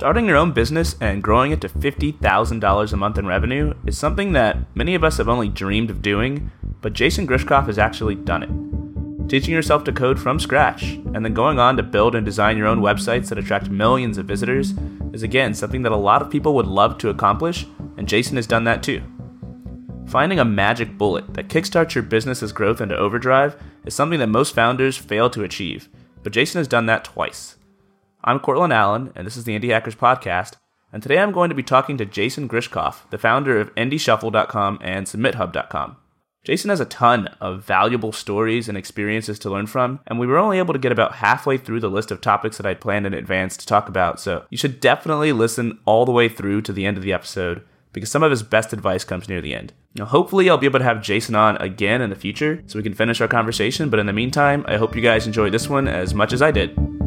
Starting your own business and growing it to $50,000 a month in revenue is something that many of us have only dreamed of doing, but Jason Grishkoff has actually done it. Teaching yourself to code from scratch and then going on to build and design your own websites that attract millions of visitors is again something that a lot of people would love to accomplish, and Jason has done that too. Finding a magic bullet that kickstarts your business's growth into overdrive is something that most founders fail to achieve, but Jason has done that twice. I'm Courtland Allen, and this is the Indie Hackers Podcast. And today I'm going to be talking to Jason Grishkoff, the founder of IndieShuffle.com and SubmitHub.com. Jason has a ton of valuable stories and experiences to learn from, and we were only able to get about halfway through the list of topics that I'd planned in advance to talk about, so you should definitely listen all the way through to the end of the episode because some of his best advice comes near the end. Now, hopefully, I'll be able to have Jason on again in the future so we can finish our conversation, but in the meantime, I hope you guys enjoyed this one as much as I did.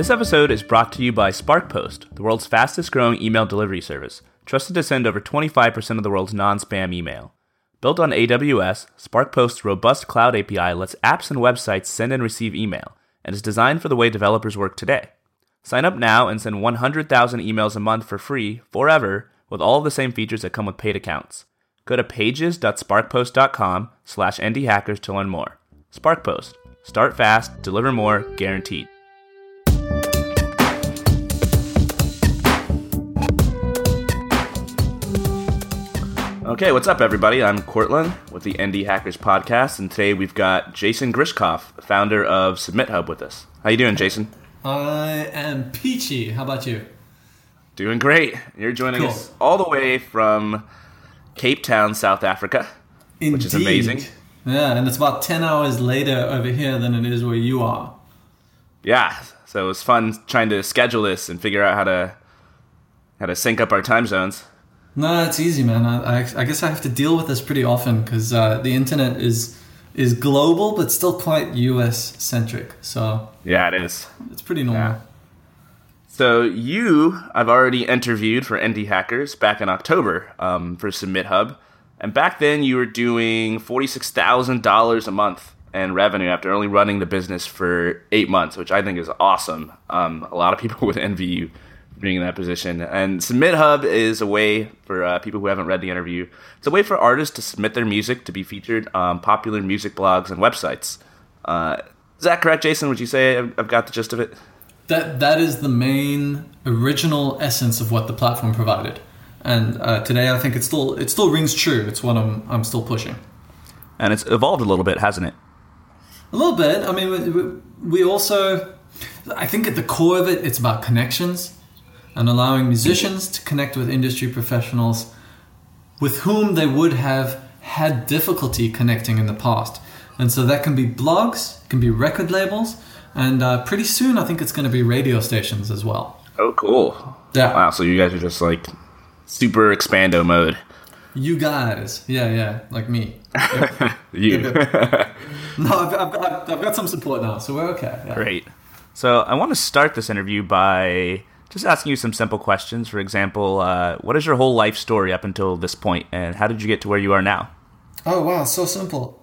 This episode is brought to you by SparkPost, the world's fastest growing email delivery service, trusted to send over 25% of the world's non spam email. Built on AWS, SparkPost's robust cloud API lets apps and websites send and receive email, and is designed for the way developers work today. Sign up now and send 100,000 emails a month for free, forever, with all the same features that come with paid accounts. Go to pages.sparkpost.com slash indiehackers to learn more. SparkPost. Start fast, deliver more, guaranteed. Okay, what's up, everybody? I'm Courtland with the Indie Hackers podcast, and today we've got Jason Grishkoff, founder of SubmitHub, with us. How you doing, Jason? I am peachy. How about you? Doing great. You're joining Cool. us all the way from Cape Town, South Africa, Indeed. which is amazing. Yeah, and it's about 10 hours later over here than it is where you are. Yeah, so it was fun trying to schedule this and figure out how to how to sync up our time zones. No, it's easy, man. I, I, I guess I have to deal with this pretty often because uh, the internet is is global, but still quite US centric. So Yeah, it is. it's pretty normal. Yeah. So you, I've already interviewed for Indie Hackers back in October um, for Submit Hub, and back then you were doing forty six thousand dollars a month in revenue after only running the business for eight months, which I think is awesome. Um, a lot of people would envy you being in that position. And Submit Hub is a way for uh, people who haven't read the interview. It's a way for artists to submit their music to be featured on popular music blogs and websites. Uh, is that correct, Jason? Would you say I've, I've got the gist of it? That that is the main original essence of what the platform provided, and uh, today I think it still it still rings true. It's what I'm I'm still pushing. And it's evolved a little bit, hasn't it? A little bit. I mean, we, we- we also, I think at the core of it, it's about connections and allowing musicians to connect with industry professionals with whom they would have had difficulty connecting in the past. And so that can be blogs, it can be record labels, and uh, pretty soon I think it's going to be radio stations as well. Oh, cool. Yeah. Wow, so you guys are just like super expando mode. You guys, yeah, yeah, like me. You. No, I've, I've, got, I've got some support now, so we're okay. Yeah. Great. So I want to start this interview by just asking you some simple questions. For example, uh, what is your whole life story up until this point, and how did you get to where you are now? Oh wow, so simple.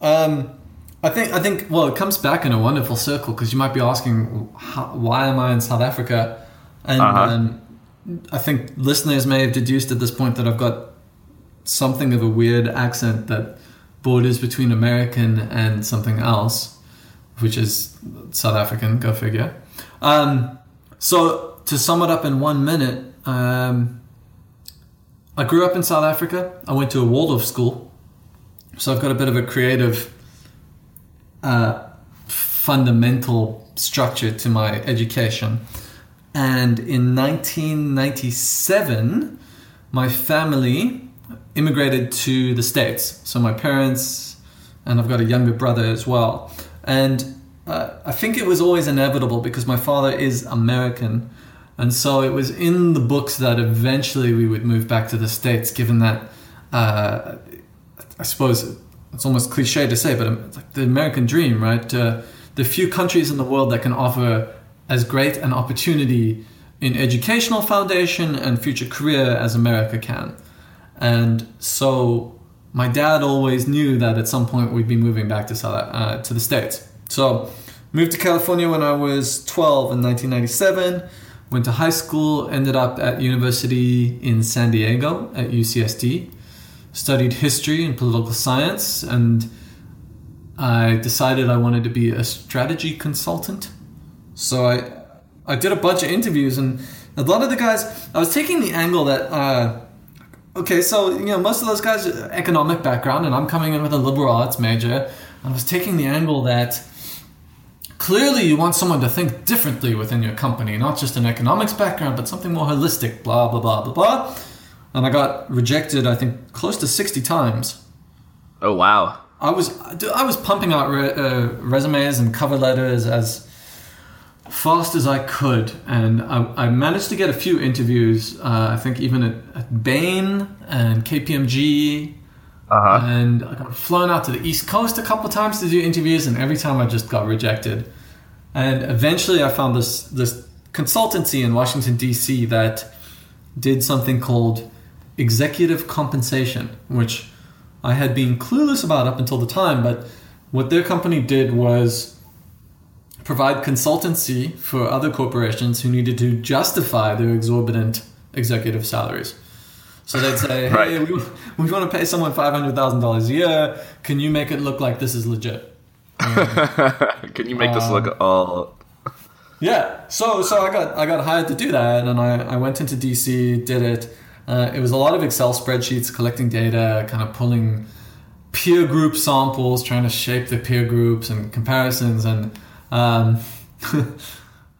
Um, I think I think well, it comes back in a wonderful circle because you might be asking, how, why am I in South Africa? And Uh-huh. um, I think listeners may have deduced at this point that I've got something of a weird accent that borders between American and something else, which is South African. Go figure. Um, so to sum it up in one minute. Um, I grew up in South Africa. I went to a Waldorf school, so I've got a bit of a creative, uh, fundamental structure to my education. And in 1997, my family immigrated to the States. So my parents, and I've got a younger brother as well. And uh, I think it was always inevitable because my father is American. And so it was in the books that eventually we would move back to the States, given that uh, I suppose it's almost cliche to say, but it's like the American dream, right? Uh, the few countries in the world that can offer as great an opportunity in educational foundation and future career as America can. And so my dad always knew that at some point we'd be moving back to South, uh, to the States. So, moved to California when I was 12 in 1997. Went to high school, ended up at university in San Diego at UCSD. Studied history and political science, and I decided I wanted to be a strategy consultant. So I I did a bunch of interviews, and a lot of the guys I was taking the angle that. Uh, okay, so you know most of those guys economic background, and I'm coming in with a liberal arts major, I was taking the angle that clearly you want someone to think differently within your company, not just an economics background, but something more holistic, blah, blah, blah, blah, blah. And I got rejected, I think, close to 60 times. Oh, wow. I was I was pumping out re- uh, resumes and cover letters as fast as I could, and I, I managed to get a few interviews. Uh, I think even at, at Bain and KPMG, Uh-huh. and I got flown out to the East Coast a couple times to do interviews, and every time I just got rejected. And eventually, I found this this consultancy in Washington D.C. that did something called executive compensation, which I had been clueless about up until the time. But what their company did was provide consultancy for other corporations who needed to justify their exorbitant executive salaries. So they'd say, Right. "Hey, we, we want to pay someone five hundred thousand dollars a year. Can you make it look like this is legit?" Can you make this Um, look all. Yeah. So so I got I got hired to do that, and I, I went into DC, did it. Uh, it was a lot of Excel spreadsheets, collecting data, kind of pulling peer group samples, trying to shape the peer groups and comparisons, and um,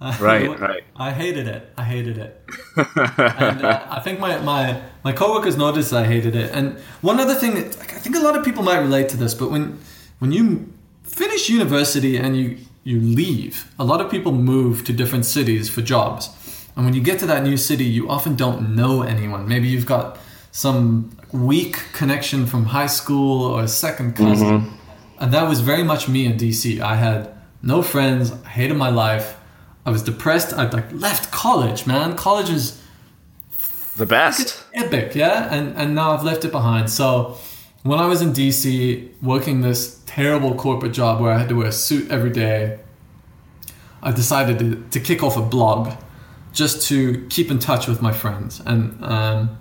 Right, right. I hated it. I hated it. and uh, I think my, my, my coworkers noticed I hated it. And one other thing that like, I think a lot of people might relate to this, but when when you finish university and you you leave, a lot of people move to different cities for jobs. And when you get to that new city, you often don't know anyone. Maybe you've got some weak connection from high school or a second cousin. And that was very much me in DC. I had no friends, I hated my life. I was depressed. I like left college, man. College is The best. epic, yeah? And and now I've left it behind. So when I was in DC working this terrible corporate job where I had to wear a suit every day, I decided to, to kick off a blog just to keep in touch with my friends. And um,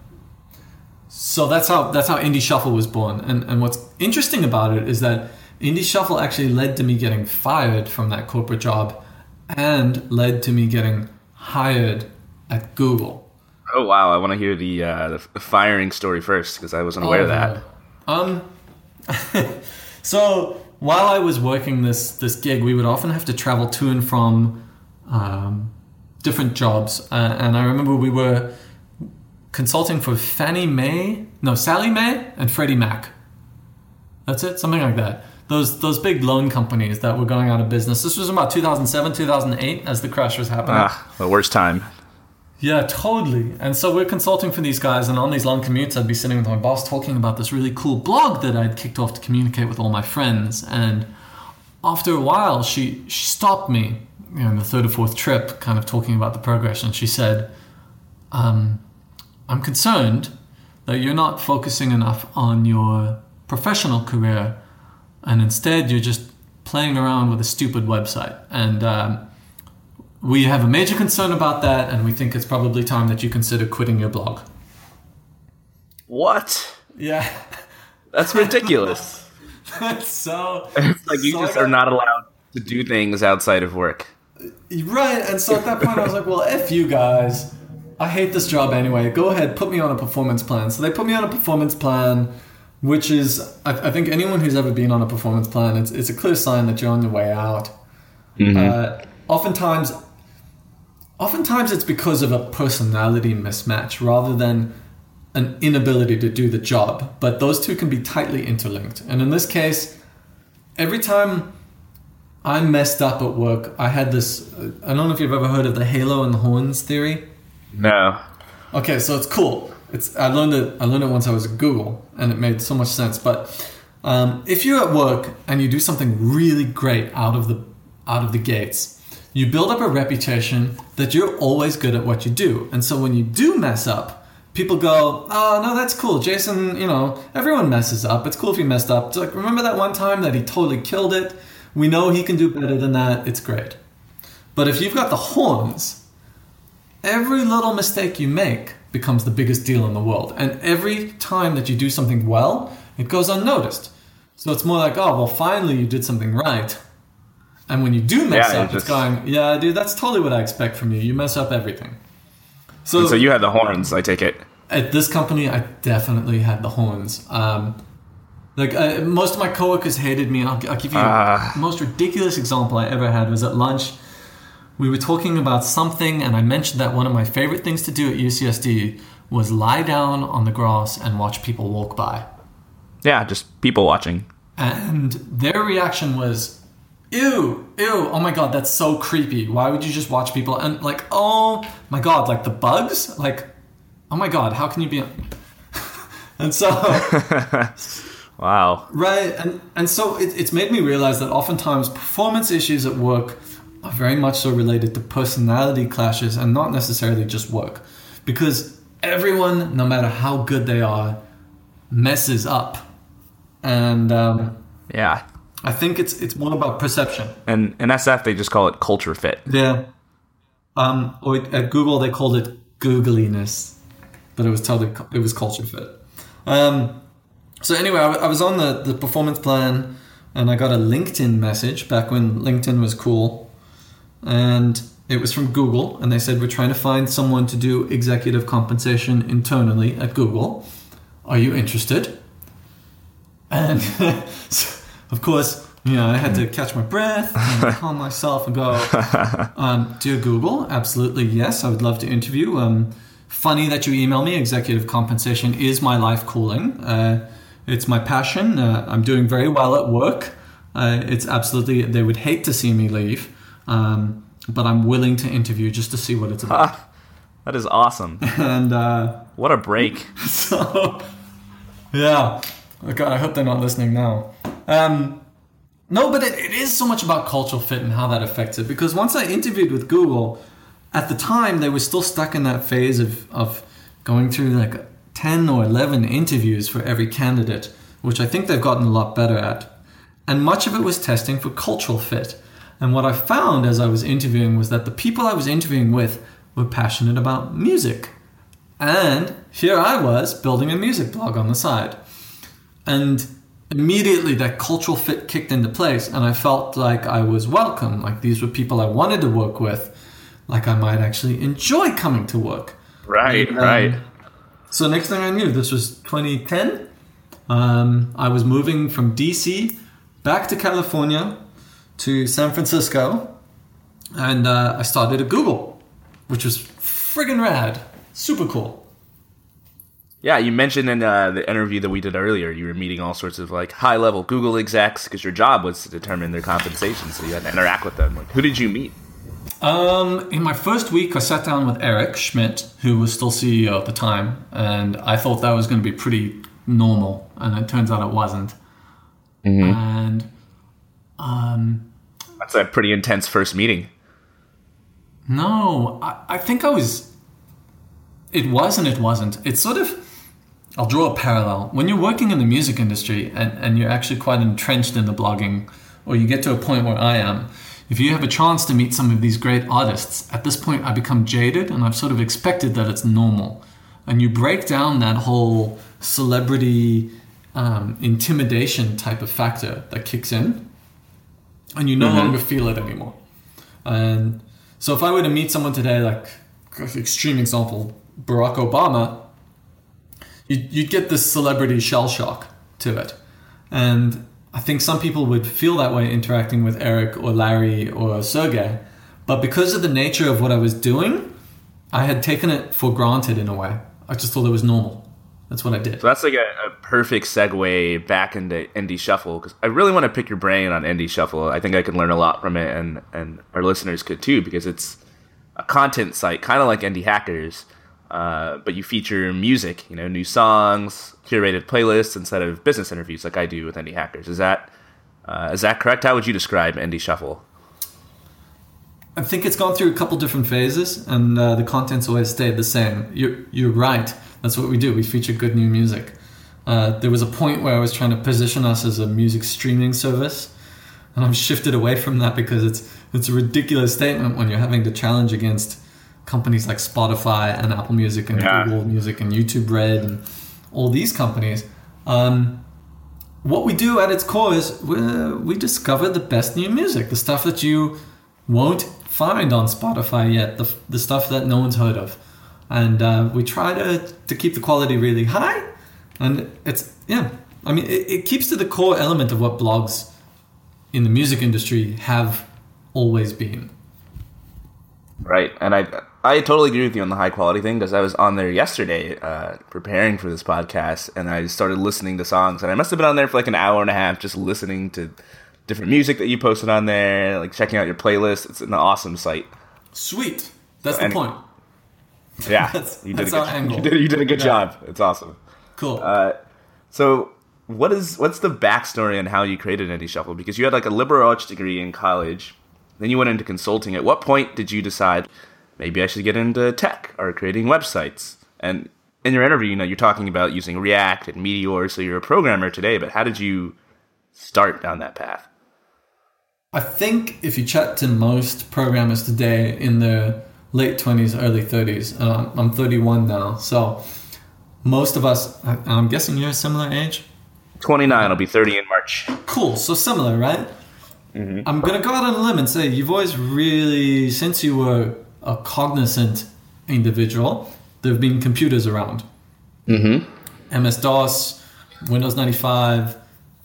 so that's how that's how Indie Shuffle was born. And and what's interesting about it is that Indie Shuffle actually led to me getting fired from that corporate job and led to me getting hired at Google. Oh, wow. I want to hear the, uh, the firing story first because I wasn't aware of that. Um, so while I was working this this gig, we would often have to travel to and from um, different jobs, uh, and I remember we were consulting for Fannie Mae, no Sallie Mae, and Freddie Mac. That's it, something like that. Those those big loan companies that were going out of business. This was about 2007, 2008, as the crash was happening. Ah, the worst time. Yeah, totally. And so we're consulting for these guys, and on these long commutes, I'd be sitting with my boss talking about this really cool blog that I'd kicked off to communicate with all my friends. And after a while, she she stopped me, you know, on the third or fourth trip, kind of talking about the progress, and she said, um, "I'm concerned that you're not focusing enough on your professional career, and instead you're just playing around with a stupid website." And um, we have a major concern about that, and we think it's probably time that you consider quitting your blog. What? Yeah, That's ridiculous. That's so it's like you so just are not allowed to do things outside of work. right. And so at that point, I was like, "Well, f you guys. I hate this job anyway. Go ahead, put me on a performance plan." So they put me on a performance plan, which is, I, I think, anyone who's ever been on a performance plan, it's it's a clear sign that you're on your way out. Uh, oftentimes, oftentimes it's because of a personality mismatch rather than an inability to do the job. But those two can be tightly interlinked. And in this case, every time I messed up at work, I had this. I don't know if you've ever heard of the halo and the horns theory. No. Okay, so it's cool. It's I learned it. I learned it once I was at Google, and it made so much sense. But um, if you're at work and you do something really great out of the out of the gates, you build up a reputation that you're always good at what you do. And so when you do mess up, people go, "Oh no, that's cool, Jason. You know, everyone messes up. It's cool if you messed up. It's like remember that one time that he totally killed it." we know he can do better than that. It's great. But if you've got the horns, every little mistake you make becomes the biggest deal in the world. And every time that you do something well, it goes unnoticed. So it's more like, oh, well, finally you did something right. And when you do mess Yeah, up, you it's going, yeah, dude, that's totally what I expect from you. You mess up everything. So, And so you had the horns, I take it. at this company, I definitely had the horns. Um, like uh, most of my coworkers hated me. I'll, I'll give you Ah. the most ridiculous example I ever had was at lunch. We were talking about something, and I mentioned that one of my favorite things to do at UCSD was lie down on the grass and watch people walk by. Yeah, just people watching. And their reaction was, ew, ew, oh my god, that's so creepy. Why would you just watch people? And like, oh my god, like the bugs? Like, oh my god, how can you be. and so, Wow. right, and, and so it, it's made me realize that oftentimes performance issues at work are very much so related to personality clashes and not necessarily just work. Because everyone, no matter how good they are, messes up. And um, Yeah. I think it's it's more about perception. And in SF, they just call it culture fit. Yeah. Um, or at Google they called it googliness, but it was totally it was culture fit. Um, so anyway, I, I was on the the performance plan, and I got a LinkedIn message back when LinkedIn was cool, and it was from Google, and they said we're trying to find someone to do executive compensation internally at Google. Are you interested? And so, of course, you know, I had to catch my breath and calm myself and go, um, Dear Google, absolutely yes, I would love to interview. Um, funny that you email me. Executive compensation is my life calling. Uh, it's my passion. Uh, I'm doing very well at work. Uh, it's absolutely, they would hate to see me leave, um, but I'm willing to interview just to see what it's about. Ah, that is awesome. and uh, What a break. so, yeah. Oh, God, I hope they're not listening now. Um, no, but it, it is so much about cultural fit and how that affects it. Because once I interviewed with Google, at the time they were still stuck in that phase of, of going through like 10 or 11 interviews for every candidate, which I think they've gotten a lot better at. And much of it was testing for cultural fit. And what I found as I was interviewing was that the people I was interviewing with were passionate about music. And here I was building a music blog on the side. And immediately that cultural fit kicked into place, and I felt like I was welcome. Like these were people I wanted to work with, like I might actually enjoy coming to work. Right, Um, right. So next thing I knew, this was 2010. Um, I was moving from DC back to California to San Francisco, and uh, I started at Google, which was friggin' rad, super cool. Yeah, you mentioned in uh, the interview that we did earlier, you were meeting all sorts of like high level Google execs because your job was to determine their compensation, so you had to interact with them. Like, who did you meet? Um, in my first week, I sat down with Eric Schmidt, who was still CEO at the time, and I thought that was going to be pretty normal, and it turns out it wasn't. And um, That's a pretty intense first meeting. no, I, I think I was. It was and it wasn't. It's sort of. I'll draw a parallel. When you're working in the music industry and, and you're actually quite entrenched in the blogging, or you get to a point where I am, if you have a chance to meet some of these great artists, at this point I become jaded and I've sort of expected that it's normal. And you break down that whole celebrity um, intimidation type of factor that kicks in, and you no mm-hmm. longer feel it anymore. And so if I were to meet someone today, like extreme example, Barack Obama, you'd, you'd get this celebrity shell shock to it. And I think some people would feel that way interacting with Eric or Larry or Sergey. But because of the nature of what I was doing, I had taken it for granted in a way. I just thought it was normal. That's what I did. So that's like a, a perfect segue back into Indie Shuffle because I really want to pick your brain on Indie Shuffle. I think I can learn a lot from it, and and our listeners could too because it's a content site, kind of like Indie Hackers, uh, but you feature music, you know, new songs, curated playlists instead of business interviews like I do with Indie Hackers. Is that uh, is that correct? How would you describe Indie Shuffle? I think it's gone through a couple different phases, and uh, the content's always stayed the same. You're, you're right. That's what we do. We feature good new music. Uh, there was a point where I was trying to position us as a music streaming service, and I've shifted away from that because it's it's a ridiculous statement when you're having to challenge against companies like Spotify and Apple Music and Yeah. Google Music and YouTube Red and all these companies. Um, what we do at its core is we, we discover the best new music, the stuff that you won't find on Spotify yet, the, the stuff that no one's heard of. And uh, we try to, to keep the quality really high. And it's, yeah, I mean, it, it keeps to the core element of what blogs in the music industry have always been. Right, and I I totally agree with you on the high quality thing because I was on there yesterday uh, preparing for this podcast, and I started listening to songs, and I must have been on there for like an hour and a half just listening to different music that you posted on there, like checking out your playlist. It's an awesome site. Sweet. That's the And- point. Yeah, you did a good, you did you did a good Yeah. job. It's awesome. Cool. Uh, so what is what's the backstory on how you created Indie Shuffle? Because you had like a liberal arts degree in college, then you went into consulting. At what point did you decide maybe I should get into tech or creating websites? And in your interview, you know, you're talking about using React and Meteor, so you're a programmer today. But how did you start down that path? I think if you chat to most programmers today in their late 20s, early 30s, uh, I'm 31 now, so most of us, I- I'm guessing you're a similar age? 29, I'll be 30 in March. Cool, so similar, right? I'm gonna go out on a limb and say you've always really, since you were a cognizant individual, there have been computers around. Mm-hmm. MS DOS, Windows 95,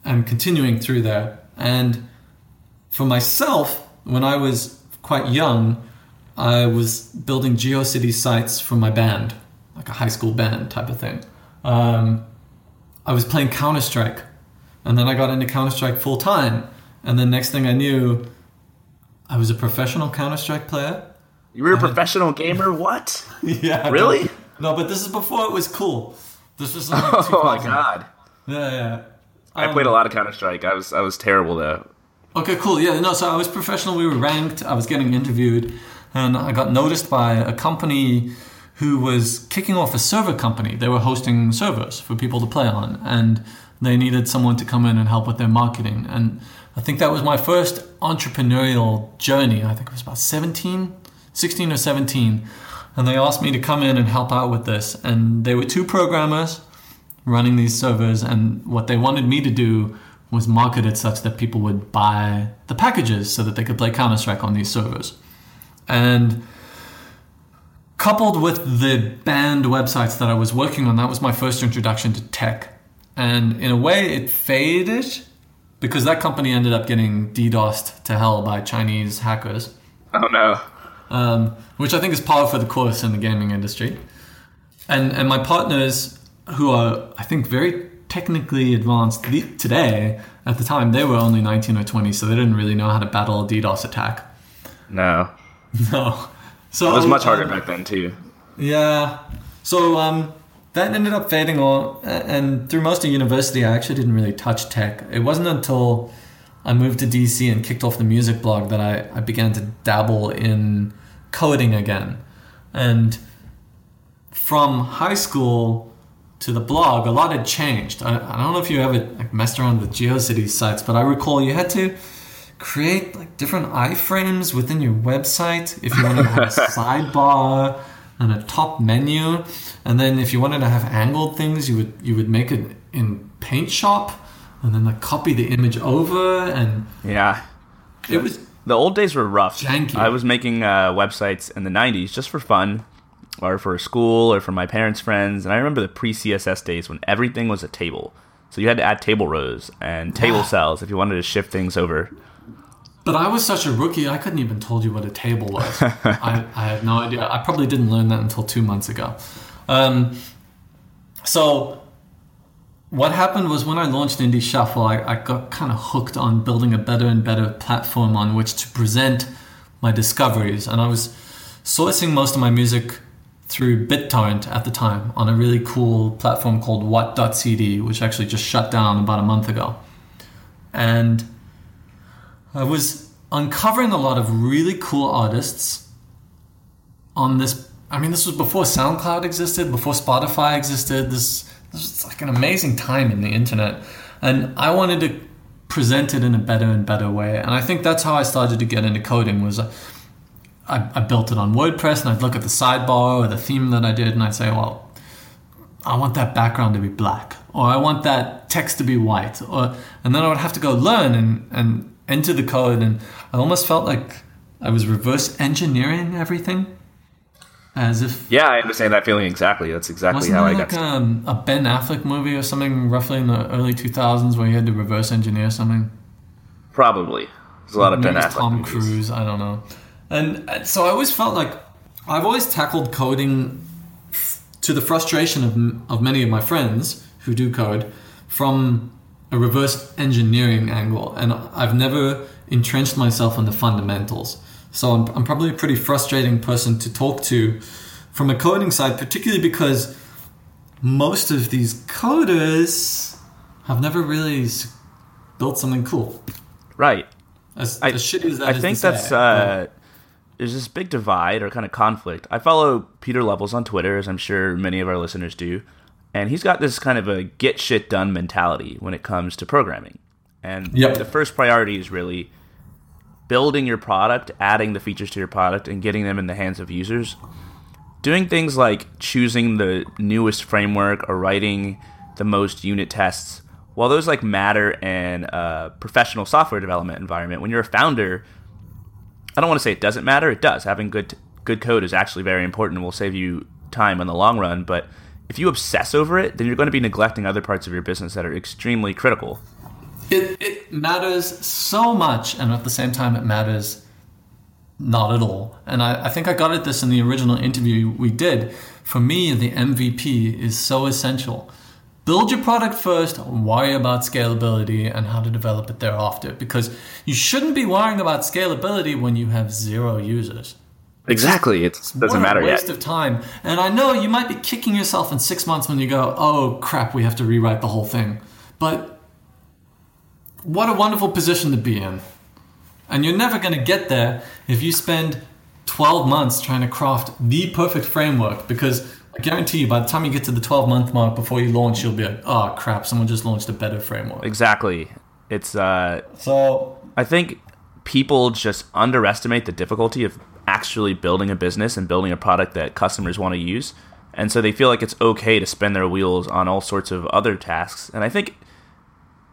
and continuing through there. And for myself, when I was quite young, I was building GeoCity sites for my band, like a high school band type of thing. Um, I was playing Counter Strike, and then I got into Counter Strike full time. And then next thing I knew, I was a professional Counter Strike player. You were a professional gamer? What? yeah. Really? No, but this is before it was cool. This was like Oh my god! Yeah, yeah. I Um, played a lot of Counter Strike. I was I was terrible though. Okay, cool. Yeah, no, so I was professional. We were ranked. I was getting interviewed, and I got noticed by a company who was kicking off a server company. They were hosting servers for people to play on, and they needed someone to come in and help with their marketing. And I think that was my first entrepreneurial journey. I think it was about 17, 16 or 17. And they asked me to come in and help out with this. And they were two programmers running these servers, and what they wanted me to do was market it such that people would buy the packages so that they could play Counter Strike on these servers. And coupled with the band websites that I was working on, that was my first introduction to tech. And in a way, it faded because that company ended up getting DDoSed to hell by Chinese hackers Oh no. um, which I think is par for the course in the gaming industry. And and my partners, who are I think very technically advanced today, at the time they were only 19 or 20, so they didn't really know how to battle a DDoS attack. No. No, so It was much harder um, back then too. yeah. So um, that ended up fading on, and through most of university, I actually didn't really touch tech. It wasn't until I moved to DC and kicked off the music blog that I, I began to dabble in coding again. And from high school to the blog, a lot had changed. I, I don't know if you ever like, messed around with GeoCities sites, but I recall you had to create like different iframes within your website if you wanted to have a sidebar and a top menu and then if you wanted to have angled things you would you would make it in paint shop and then like copy the image over and Yeah. it was The old days were rough. Janky. I was making uh, websites in the 90s just for fun, or for school, or for my parents' friends. And I remember the pre CSS days when everything was a table. So you had to add table rows and table cells if you wanted to shift things over. But I was such a rookie, I couldn't even told you what a table was. I, I had no idea. I probably didn't learn that until two months ago. Um, so what happened was when I launched Indie Shuffle, I, I got kind of hooked on building a better and better platform on which to present my discoveries. And I was sourcing most of my music through BitTorrent at the time on a really cool platform called What.cd, which actually just shut down about a month ago. And I was uncovering a lot of really cool artists on this. I mean, this was before SoundCloud existed, before Spotify existed. This, this was like an amazing time in the internet. And I wanted to present it in a better and better way. And I think that's how I started to get into coding was I, I built it on WordPress and I'd look at the sidebar or the theme that I did and I'd say, well, I want that background to be black or I want that text to be white or and then I would have to go learn and, and enter the code and I almost felt like I was reverse engineering everything as if yeah I understand that feeling exactly that's exactly wasn't how I like got um, a Ben Affleck movie or something roughly in the early 2000s where he had to reverse engineer something probably there's a lot of Ben Affleck Tom movies. Cruise. I don't know. And, and so I always felt like I've always tackled coding to the frustration of, of many of my friends who do code from a reverse engineering angle, and I've never entrenched myself in the fundamentals. So I'm, I'm probably a pretty frustrating person to talk to from a coding side, particularly because most of these coders have never really built something cool. right As, I, as shitty as that I is think to say, that's uh, there's this big divide or kind of conflict. I follow Pieter Levels on Twitter, as I'm sure many of our listeners do, and he's got this kind of a get shit done mentality when it comes to programming. And Yep. the first priority is really building your product, adding the features to your product, and getting them in the hands of users. Doing things like choosing the newest framework or writing the most unit tests, while those like matter in a professional software development environment, when you're a founder, I don't want to say it doesn't matter. It does. Having good good code is actually very important and will save you time in the long run. But if you obsess over it, then you're going to be neglecting other parts of your business that are extremely critical. It, it matters so much, and at the same time, it matters not at all. And I, I think I got at this in the original interview we did. For me, the MVP is so essential. Build your product first, worry about scalability and how to develop it thereafter. Because you shouldn't be worrying about scalability when you have zero users. Exactly. It doesn't what matter a waste yet. of time. And I know you might be kicking yourself in six months when you go, oh crap, we have to rewrite the whole thing. But what a wonderful position to be in. And you're never going to get there if you spend 12 months trying to craft the perfect framework because I guarantee you by the time you get to the 12 month mark before you launch, you'll be like, oh crap, someone just launched a better framework. Exactly. It's uh, So I think people just underestimate the difficulty of actually building a business and building a product that customers want to use. And so they feel like it's okay to spend their wheels on all sorts of other tasks. And I think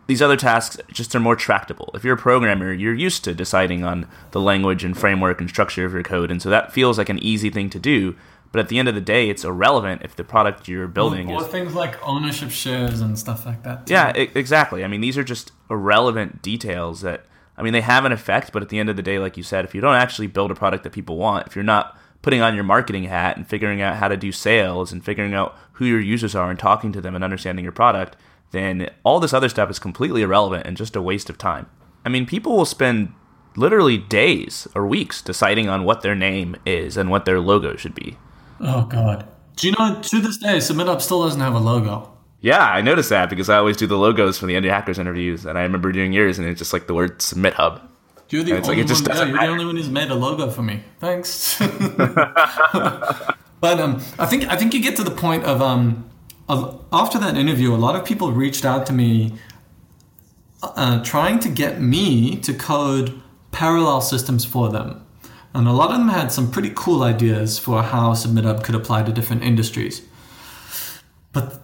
these other tasks just are more tractable. If you're a programmer, you're used to deciding on the language and framework and structure of your code. And so that feels like an easy thing to do. But at the end of the day, it's irrelevant if the product you're building or is things like ownership shares and stuff like that. too. yeah, exactly. I mean, these are just irrelevant details that, I mean, they have an effect, but at the end of the day, like you said, if you don't actually build a product that people want, if you're not putting on your marketing hat and figuring out how to do sales and figuring out who your users are and talking to them and understanding your product, then all this other stuff is completely irrelevant and just a waste of time. I mean, people will spend literally days or weeks deciding on what their name is and what their logo should be. Oh god. Do you know to this day SubmitHub still doesn't have a logo? Yeah, I noticed that because I always do the logos for the Indie Hackers interviews, and I remember doing yours, and it's just like the word Submit Hub. You're the like, only it just one. Yeah, you're the only one who's made a logo for me. Thanks. but um, I think I think you get to the point of um, of after that interview, a lot of people reached out to me, uh, trying to get me to code parallel systems for them, and a lot of them had some pretty cool ideas for how SubmitHub could apply to different industries. But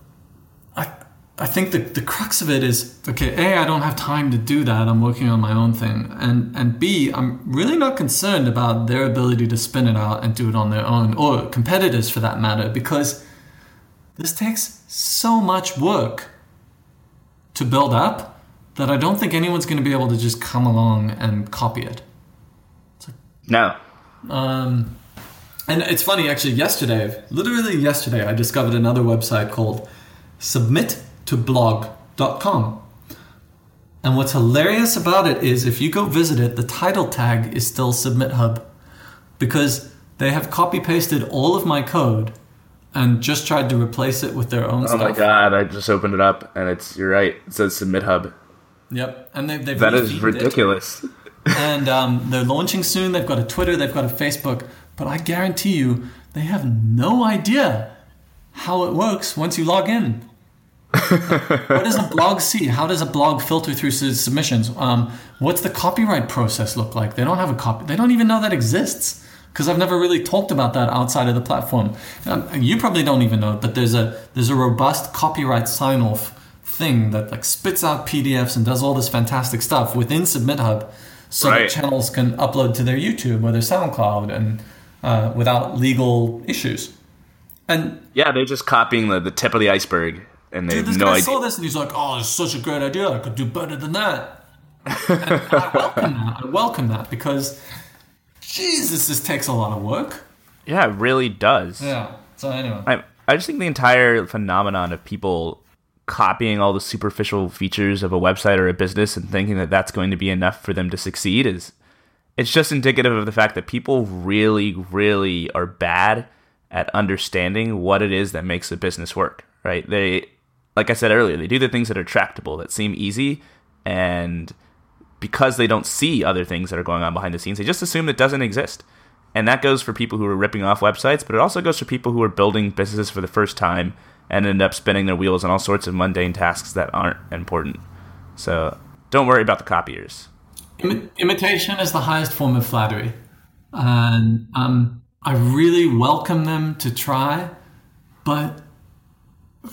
I think the, the crux of it is okay, A, I don't have time to do that. I'm working on my own thing. And and B, I'm really not concerned about their ability to spin it out and do it on their own, or competitors for that matter, because this takes so much work to build up that I don't think anyone's going to be able to just come along and copy it. No. Um, and it's funny, actually, yesterday, literally yesterday, I discovered another website called submittoblog.com. And what's hilarious about it is if you go visit it, the title tag is still Submit Hub because they have copy pasted all of my code and just tried to replace it with their own Oh stuff. my god, I just opened it up, and it's, you're right, it says Submit Hub. Yep. And they've, they've That is ridiculous. and um, they're launching soon. They've got a Twitter, they've got a Facebook, but I guarantee you, they have no idea how it works once you log in. What does a blog see? How does a blog filter through submissions? Um, what's the copyright process look like? They don't have a copy. They don't even know that exists because I've never really talked about that outside of the platform. Um, you probably don't even know, but there's a there's a robust copyright sign off thing that like spits out PDFs and does all this fantastic stuff within SubmitHub, so Right. that channels can upload to their YouTube or their SoundCloud and uh, without legal issues. And Yeah, they're just copying the, the tip of the iceberg, and they Dude, this no guy idea. saw this and he's like, "Oh, it's such a great idea. I could do better than that." and I welcome that. I welcome that because, Jesus, this takes a lot of work. Yeah, it really does. Yeah. So anyway, I I just think the entire phenomenon of people copying all the superficial features of a website or a business and thinking that that's going to be enough for them to succeed is it's just indicative of the fact that people really really are bad at understanding what it is that makes a business work, right? They like I said earlier, they do the things that are tractable, that seem easy and because they don't see other things that are going on behind the scenes, they just assume it doesn't exist. And that goes for people who are ripping off websites, but it also goes for people who are building businesses for the first time and end up spinning their wheels on all sorts of mundane tasks that aren't important. So don't worry about the copiers. Imi- imitation is the highest form of flattery, and um, I really welcome them to try, but.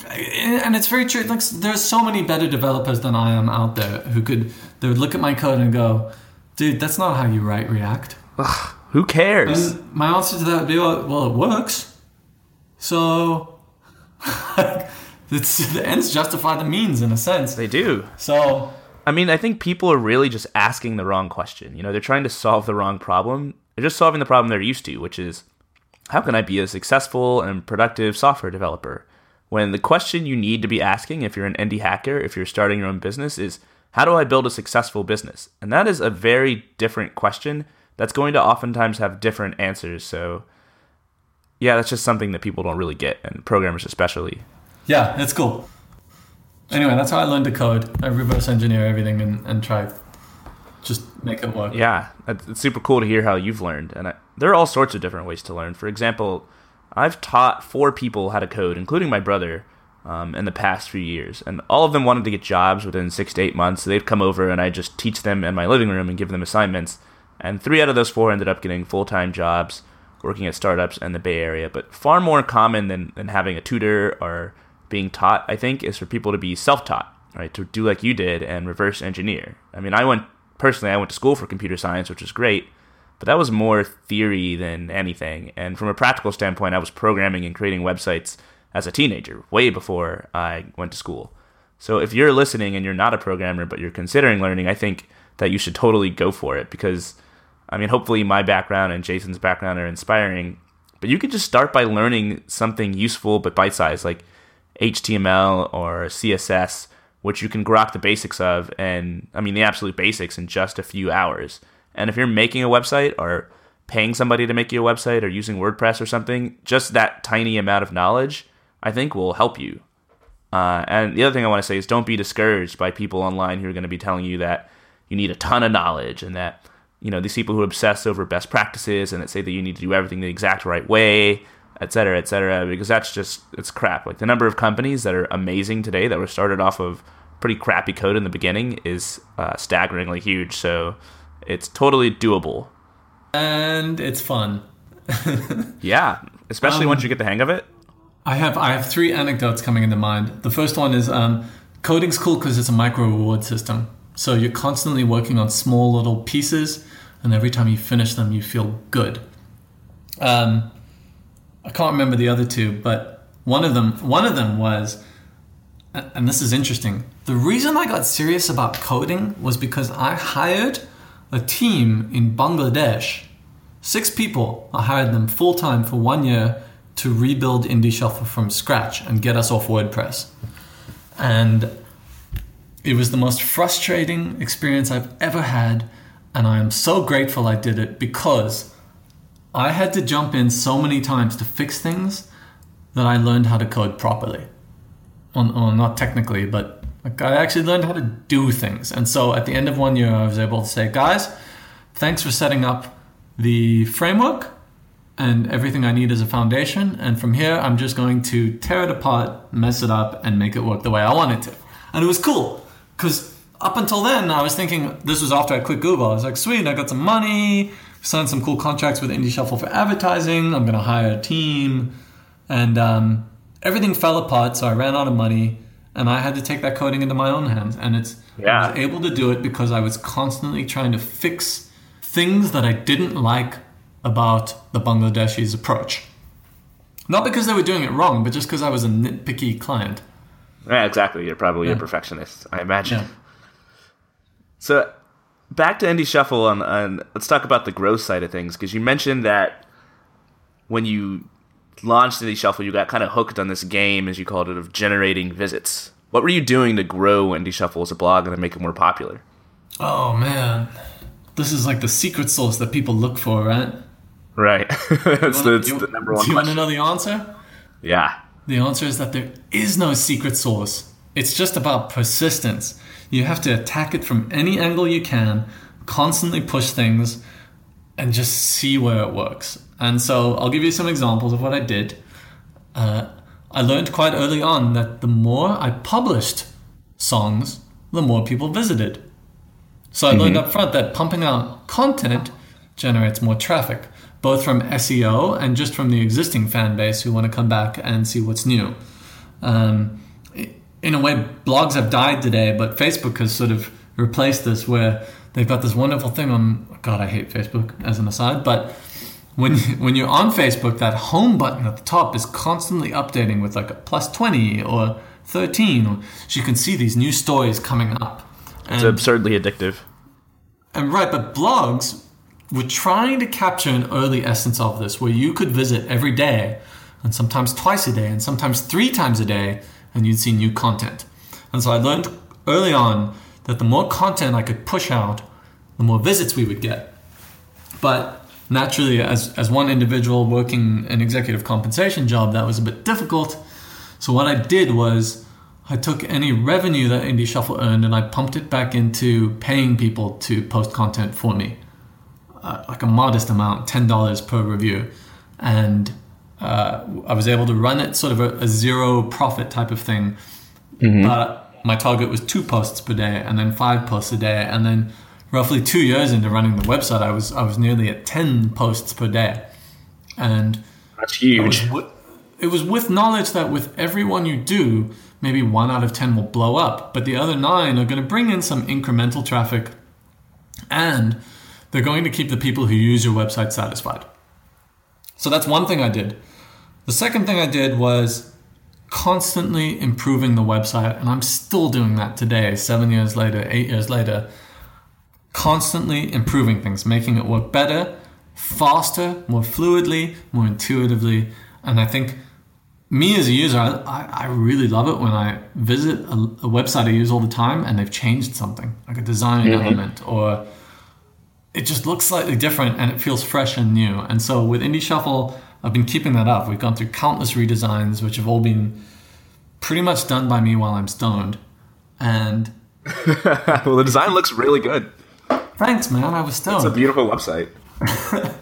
And it's very true. Like, there's so many better developers than I am out there who could they would look at my code and go, "Dude, that's not how you write React." Who cares? And my answer to that would be, well, well it works. So, it's, the ends justify the means in a sense. They do. So, I mean, I think people are really just asking the wrong question. You know, they're trying to solve the wrong problem. They're just solving the problem they're used to, which is how can I be a successful and productive software developer? When the question you need to be asking if you're an indie hacker, if you're starting your own business, is how do I build a successful business? And that is a very different question that's going to oftentimes have different answers. So, yeah, that's just something that people don't really get, and programmers especially. yeah, that's cool. Anyway, that's how I learned to code. I reverse engineer everything and, and try just make it work. Yeah, it's super cool to hear how you've learned, and I, there are all sorts of different ways to learn. For example, I've taught four people how to code, including my brother, um, in the past few years, and all of them wanted to get jobs within six to eight months. So they'd come over, and I just teach them in my living room and give them assignments. And three out of those four ended up getting full time jobs, working at startups in the Bay Area. But far more common than, than having a tutor or being taught, I think, is for people to be self taught, right? To do like you did and reverse engineer. I mean, I went personally, I went to school for computer science, which was great, but that was more theory than anything. And from a practical standpoint, I was programming and creating websites as a teenager, way before I went to school. So if you're listening and you're not a programmer, but you're considering learning, I think that you should totally go for it because, I mean, hopefully my background and Jason's background are inspiring, but you could just start by learning something useful but bite sized, like HTML or CSS, which you can grok the basics of, and I mean, the absolute basics in just a few hours. And if you're making a website or paying somebody to make you a website or using WordPress or something, just that tiny amount of knowledge, I think will help you. Uh, and the other thing I want to say is don't be discouraged by people online who are going to be telling you that you need a ton of knowledge and that, you know, these people who obsess over best practices and that say that you need to do everything the exact right way, et cetera, et cetera, because that's just, it's crap. Like the number of companies that are amazing today that were started off of pretty crappy code in the beginning is uh, staggeringly huge. So it's totally doable. And it's fun. Yeah, especially once you get the hang of it. I have I have three anecdotes coming into mind. The first one is um, coding's cool because it's a micro reward system. So you're constantly working on small little pieces, and every time you finish them, you feel good. Um, I can't remember the other two, but one of them one of them was, and this is interesting. The reason I got serious about coding was because I hired a team in Bangladesh Six people. I hired them full time for one year to rebuild Indie Shuffle from scratch and get us off WordPress. And it was the most frustrating experience I've ever had. And I am so grateful I did it because I had to jump in so many times to fix things that I learned how to code properly. Well, well, not technically, but like I actually learned how to do things. And so at the end of one year, I was able to say, guys, thanks for setting up the framework and everything I need is a foundation. And from here, I'm just going to tear it apart, mess it up, and make it work the way I want it to. And it was cool because up until then, I was thinking this was after I quit Google. I was like, sweet, I got some money, signed some cool contracts with Indie Shuffle for advertising. I'm going to hire a team. And um, everything fell apart, so I ran out of money. And I had to take that coding into my own hands. And it's Yeah. I was able to do it because I was constantly trying to fix things that I didn't like about the Bangladeshis' approach. Not because they were doing it wrong, but just because I was a nitpicky client. Yeah, exactly. You're probably a perfectionist, I imagine. Yeah. So back to Indie Shuffle and, and let's talk about the growth side of things because you mentioned that when you launched Indie Shuffle, you got kind of hooked on this game, as you called it, of generating visits. What were you doing to grow Indie Shuffle as a blog and to make it more popular? Oh man, this is like the secret sauce that people look for, right? Right. that's the, You- the number one Do you want to know the answer? Yeah. The answer is that there is no secret sauce. It's just about persistence. You have to attack it from any angle you can, constantly push things, and just see where it works. And so I'll give you some examples of what I did. Uh, I learned quite early on that the more I published songs, the more people visited. So I learned up front that pumping out content generates more traffic, both from SEO and just from the existing fan base who want to come back and see what's new. Um, in a way, blogs have died today, but Facebook has sort of replaced this where they've got this wonderful thing on. God, I hate Facebook as an aside, but when when you're on Facebook, that home button at the top is constantly updating with like a plus twenty or thirteen, or so you can see these new stories coming up. It's absurdly addictive. and right, but blogs were trying to capture an early essence of this, where you could visit every day, and sometimes twice a day, and sometimes three times a day, and you'd see new content. And so I learned early on that the more content I could push out, the more visits we would get. But naturally, as, as one individual working an executive compensation job, that was a bit difficult. So what I did was I took any revenue that Indie Shuffle earned and I pumped it back into paying people to post content for me, uh, like a modest amount, ten dollars per review, and uh, I was able to run it sort of a, a zero profit type of thing. But my target was two posts per day, and then five posts a day, and then roughly two years into running the website, I was I was nearly at ten posts per day, and That's it was, huge. it was with knowledge that with every one you do, maybe one out of 10 will blow up, but the other nine are going to bring in some incremental traffic and they're going to keep the people who use your website satisfied. So that's one thing I did. The second thing I did was constantly improving the website, and I'm still doing that today, seven years later, eight years later. Constantly improving things, making it work better, faster, more fluidly, more intuitively. And I think me as a user, I, I really love it when I visit a, a website I use all the time and they've changed something, like a design mm-hmm. element, or it just looks slightly different and it feels fresh and new. And so with Indie Shuffle, I've been keeping that up. We've gone through countless redesigns, which have all been pretty much done by me while I'm stoned. And well, the design looks really good. Thanks, man. I was still It's a beautiful website.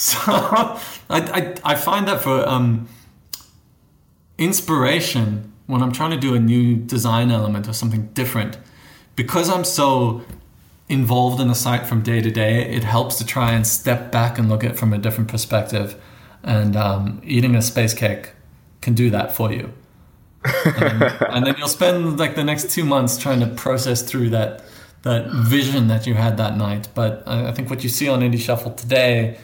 So I, I, I find that for um, inspiration when I'm trying to do a new design element or something different, because I'm so involved in the site from day to day, it helps to try and step back and look at it from a different perspective. And um, eating a space cake can do that for you. and, and then you'll spend like the next two months trying to process through that that vision that you had that night. But I, I think what you see on Indie Shuffle today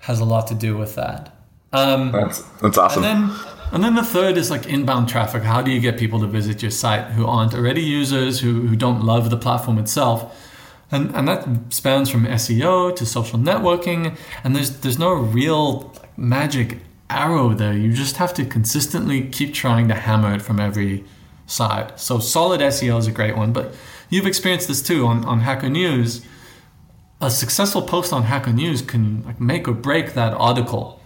has a lot to do with that. Um, That's that's awesome. and then and then the third is like inbound traffic. How do you get people to visit your site who aren't already users, who, who don't love the platform itself? And and that spans from SEO to social networking. And there's there's no real magic arrow there. You just have to consistently keep trying to hammer it from every side. So solid SEO is a great one, but you've experienced this too on, on Hacker News. A successful post on Hacker News can like make or break that article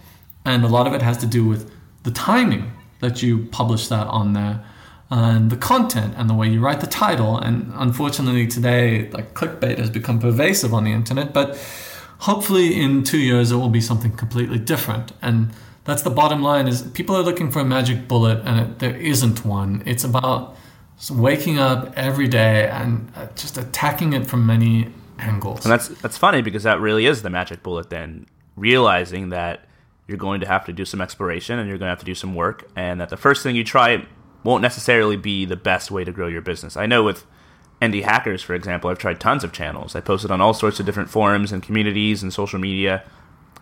and a lot of it has to do with the timing that you publish that on there and the content and the way you write the title and unfortunately today like clickbait has become pervasive on the internet but hopefully in two years it will be something completely different. And that's the bottom line: is people are looking for a magic bullet, and it, there isn't one. It's about waking up every day and uh, just attacking it from many angles. And that's that's funny because that really is the magic bullet. Then realizing that you're going to have to do some exploration and you're going to have to do some work, and that the first thing you try won't necessarily be the best way to grow your business. I know with indie hackers, for example, I've tried tons of channels. I posted on all sorts of different forums and communities and social media,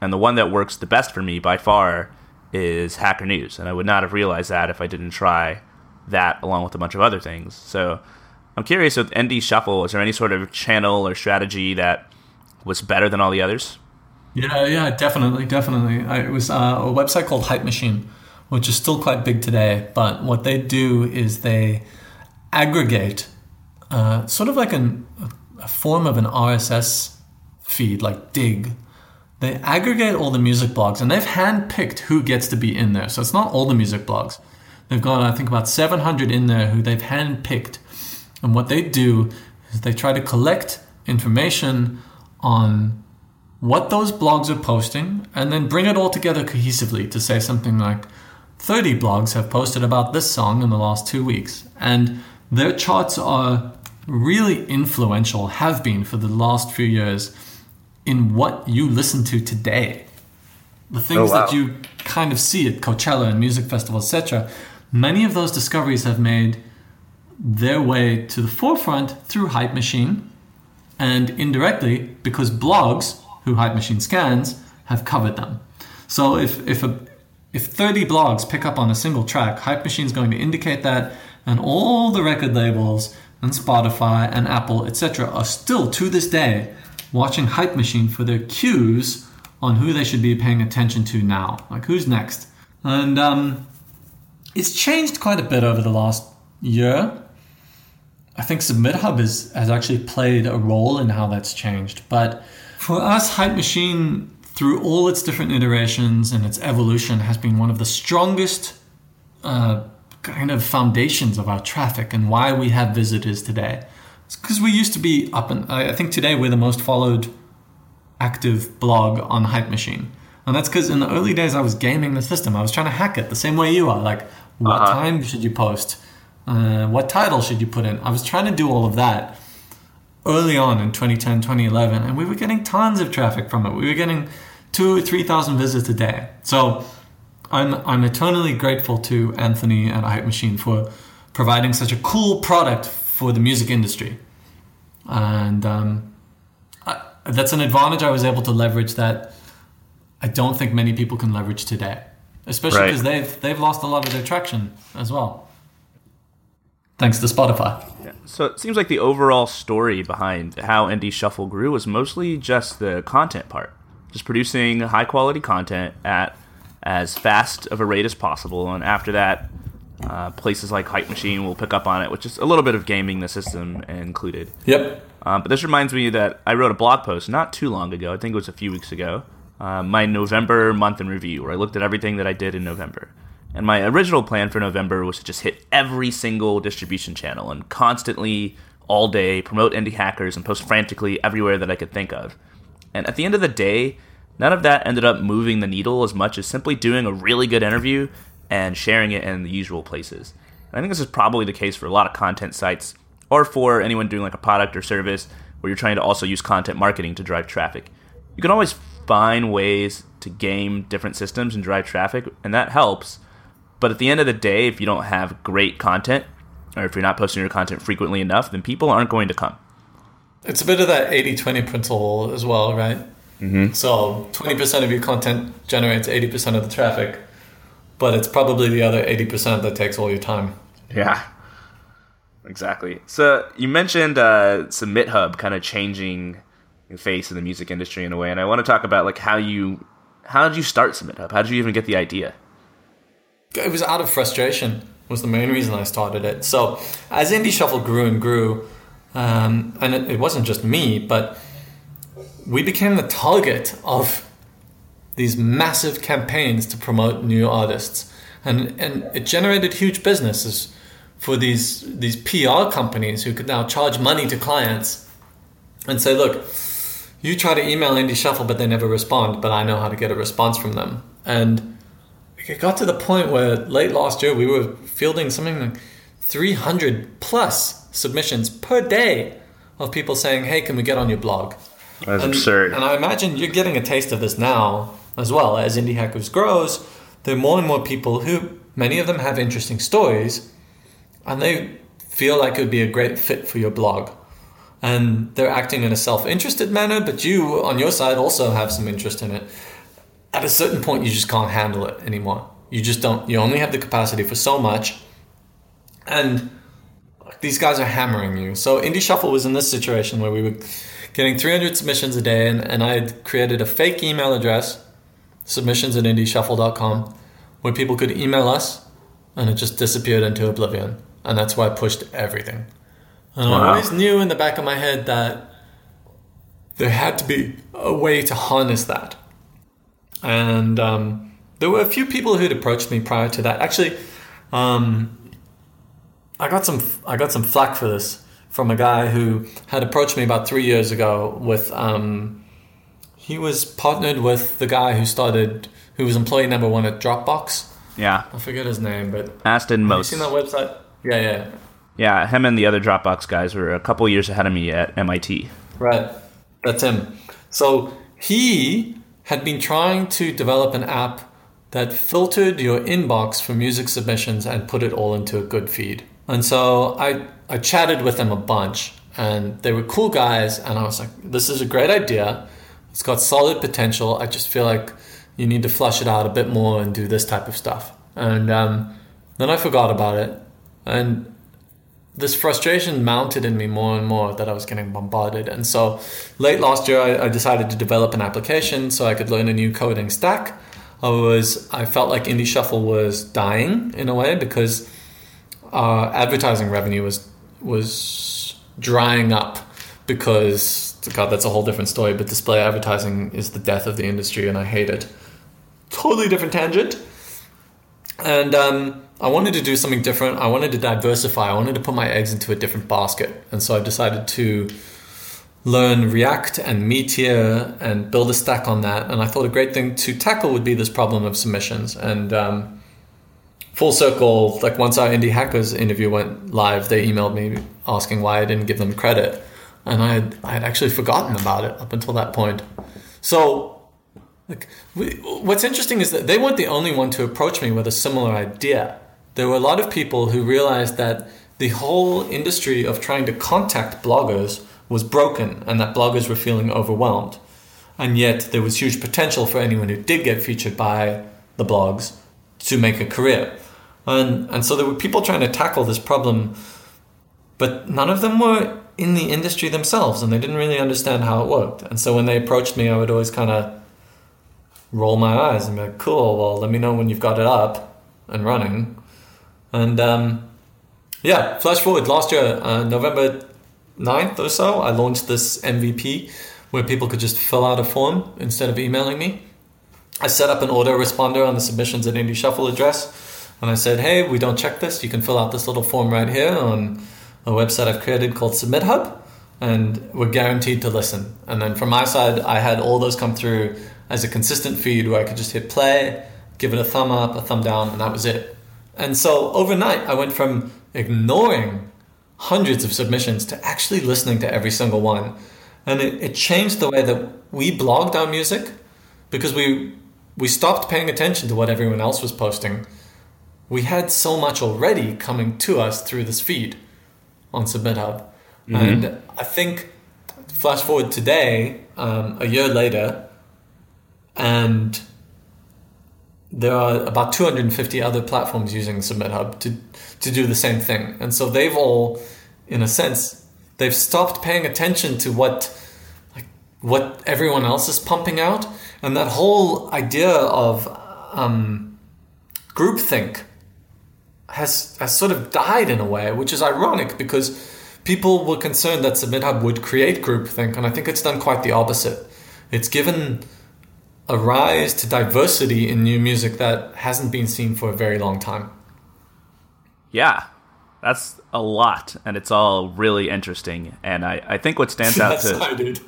and the one that works the best for me by far is Hacker News. And I would not have realized that if I didn't try that along with a bunch of other things. So I'm curious with Indie Shuffle, is there any sort of channel or strategy that was better than all the others? Yeah, yeah, definitely, definitely. I, it was uh, a website called Hype Machine, which is still quite big today. But what they do is they aggregate, uh, sort of like an, a form of an RSS feed, like Digg. They aggregate all the music blogs, and they've handpicked who gets to be in there. So it's not all the music blogs. They've got, I think, about 700 in there who they've handpicked. And what they do is they try to collect information on what those blogs are posting and then bring it all together cohesively to say something like 30 blogs have posted about this song in the last two weeks. And their charts are really influential, have been for the last few years, in what you listen to today. The things oh, wow. that you kind of see at Coachella and music festivals, etc. Many of those discoveries have made their way to the forefront through Hype Machine and indirectly because blogs, who Hype Machine scans, have covered them. So if, if, a, if 30 blogs pick up on a single track, Hype Machine is going to indicate that, and all the record labels and Spotify and Apple, etc., are still to this day watching Hype Machine for their cues on who they should be paying attention to now. Like who's next? And um, it's changed quite a bit over the last year. I think SubmitHub is, has actually played a role in how that's changed. But for us, Hype Machine, through all its different iterations and its evolution, has been one of the strongest uh, kind of foundations of our traffic and why we have visitors today. It's because we used to be up and I think today we're the most followed active blog on Hype Machine. And that's because in the early days I was gaming the system. I was trying to hack it the same way you are. Like, what uh-huh. time should you post? Uh, what title should you put in? I was trying to do all of that early on in 2010, 2011, and we were getting tons of traffic from it. We were getting two or 3,000 visits a day. So I'm, I'm eternally grateful to Anthony and Hype Machine for providing such a cool product for the music industry. And um, I, that's an advantage I was able to leverage that I don't think many people can leverage today especially because right. they've they've lost a lot of their traction as well, thanks to Spotify. Yeah. So it seems like the overall story behind how Indie Shuffle grew was mostly just the content part, just producing high quality content at as fast of a rate as possible, and after that. Uh, places like Hype Machine will pick up on it, which is a little bit of gaming the system included. Yep. Um, but this reminds me that I wrote a blog post not too long ago. I think it was a few weeks ago, uh, my November month in review, where I looked at everything that I did in November. And my original plan for November was to just hit every single distribution channel and constantly, all day, promote indie hackers and post frantically everywhere that I could think of. And at the end of the day, none of that ended up moving the needle as much as simply doing a really good interview and sharing it in the usual places. And I think this is probably the case for a lot of content sites or for anyone doing like a product or service where you're trying to also use content marketing to drive traffic. You can always find ways to game different systems and drive traffic, and that helps. But at the end of the day, if you don't have great content, or if you're not posting your content frequently enough, then people aren't going to come. It's a bit of that 80 20 principle as well, right? Mm-hmm. So 20% of your content generates 80% of the traffic, but it's probably the other 80% that takes all your time. Yeah, exactly. So you mentioned uh, SubmitHub kind of changing face in the music industry in a way. And I want to talk about like how you how did you start SubmitHub? How did you even get the idea? It was out of frustration. Was the main reason I started it. So as Indie Shuffle grew and grew, um, and it, it wasn't just me, but we became the target of these massive campaigns to promote new artists, and and it generated huge businesses for these these PR companies who could now charge money to clients and say, look, you try to email Indie Shuffle, but they never respond. But I know how to get a response from them. And it got to the point where late last year we were fielding something like 300 plus submissions per day of people saying, "Hey, can we get on your blog?" That's and, absurd. And I imagine you're getting a taste of this now as well as Indie Hackers grows. There are more and more people who, many of them have interesting stories, and they feel like it would be a great fit for your blog and they're acting in a self-interested manner but you on your side also have some interest in it. At a certain point you just can't handle it anymore. You just don't you only have the capacity for so much. And these guys are hammering you. So indie shuffle was in this situation where we were getting 300 submissions a day and, and i had created a fake email address submissions at indieshuffle.com where people could email us and it just disappeared into oblivion. And that's why i pushed everything and I always knew in the back of my head that there had to be a way to harness that. And um, there were a few people who'd approached me prior to that. Actually, um, I got some I got some flack for this from a guy who had approached me about three years ago with. Um, he was partnered with the guy who started, who was employee number one at Dropbox. Yeah. I forget his name, but Aston have you Most. seen that website? Yeah, yeah. Yeah, him and the other Dropbox guys were a couple years ahead of me at MIT. Right. That's him. So he had been trying to develop an app that filtered your inbox for music submissions and put it all into a good feed. And so I I chatted with them a bunch and they were cool guys and I was like this is a great idea. It's got solid potential. I just feel like you need to flush it out a bit more and do this type of stuff. And um, then I forgot about it. And this frustration mounted in me more and more that I was getting bombarded. And so late last year, I, I decided to develop an application so I could learn a new coding stack. I was I felt like Indie Shuffle was dying in a way because uh, advertising revenue was was drying up because God, that's a whole different story. But display advertising is the death of the industry, and I hate it. Totally different tangent. And um, I wanted to do something different. I wanted to diversify. I wanted to put my eggs into a different basket. And so I decided to learn React and Meteor and build a stack on that. And I thought a great thing to tackle would be this problem of submissions. And um, full circle, like once our Indie Hackers interview went live, they emailed me asking why I didn't give them credit. And I had, I had actually forgotten about it up until that point. So like, we, what's interesting is that they weren't the only one to approach me with a similar idea. There were a lot of people who realized that the whole industry of trying to contact bloggers was broken and that bloggers were feeling overwhelmed. And yet there was huge potential for anyone who did get featured by the blogs to make a career. And, and so there were people trying to tackle this problem, but none of them were in the industry themselves and they didn't really understand how it worked. And so when they approached me, I would always kind of roll my eyes and be like, cool, well, let me know when you've got it up and running. And um, yeah, flash forward last year, uh, November 9th or so, I launched this MVP where people could just fill out a form instead of emailing me. I set up an autoresponder on the submissions at Indie Shuffle address and I said, hey, we don't check this. You can fill out this little form right here on a website I've created called SubmitHub and we're guaranteed to listen. And then from my side, I had all those come through as a consistent feed where I could just hit play, give it a thumb up, a thumb down, and that was it. And so overnight, I went from ignoring hundreds of submissions to actually listening to every single one. And it, it changed the way that we blogged our music because we we stopped paying attention to what everyone else was posting. We had so much already coming to us through this feed on SubmitHub. And I think, flash forward today, um, a year later, and there are about 250 other platforms using SubmitHub to, to do the same thing. And so they've all, in a sense, they've stopped paying attention to what like what everyone else is pumping out. And that whole idea of um, groupthink has has sort of died in a way, which is ironic because people were concerned that SubmitHub would create groupthink, and I think it's done quite the opposite. It's given a rise to diversity in new music that hasn't been seen for a very long time. Yeah, that's a lot, and it's all really interesting. And I, I think what stands out to dude.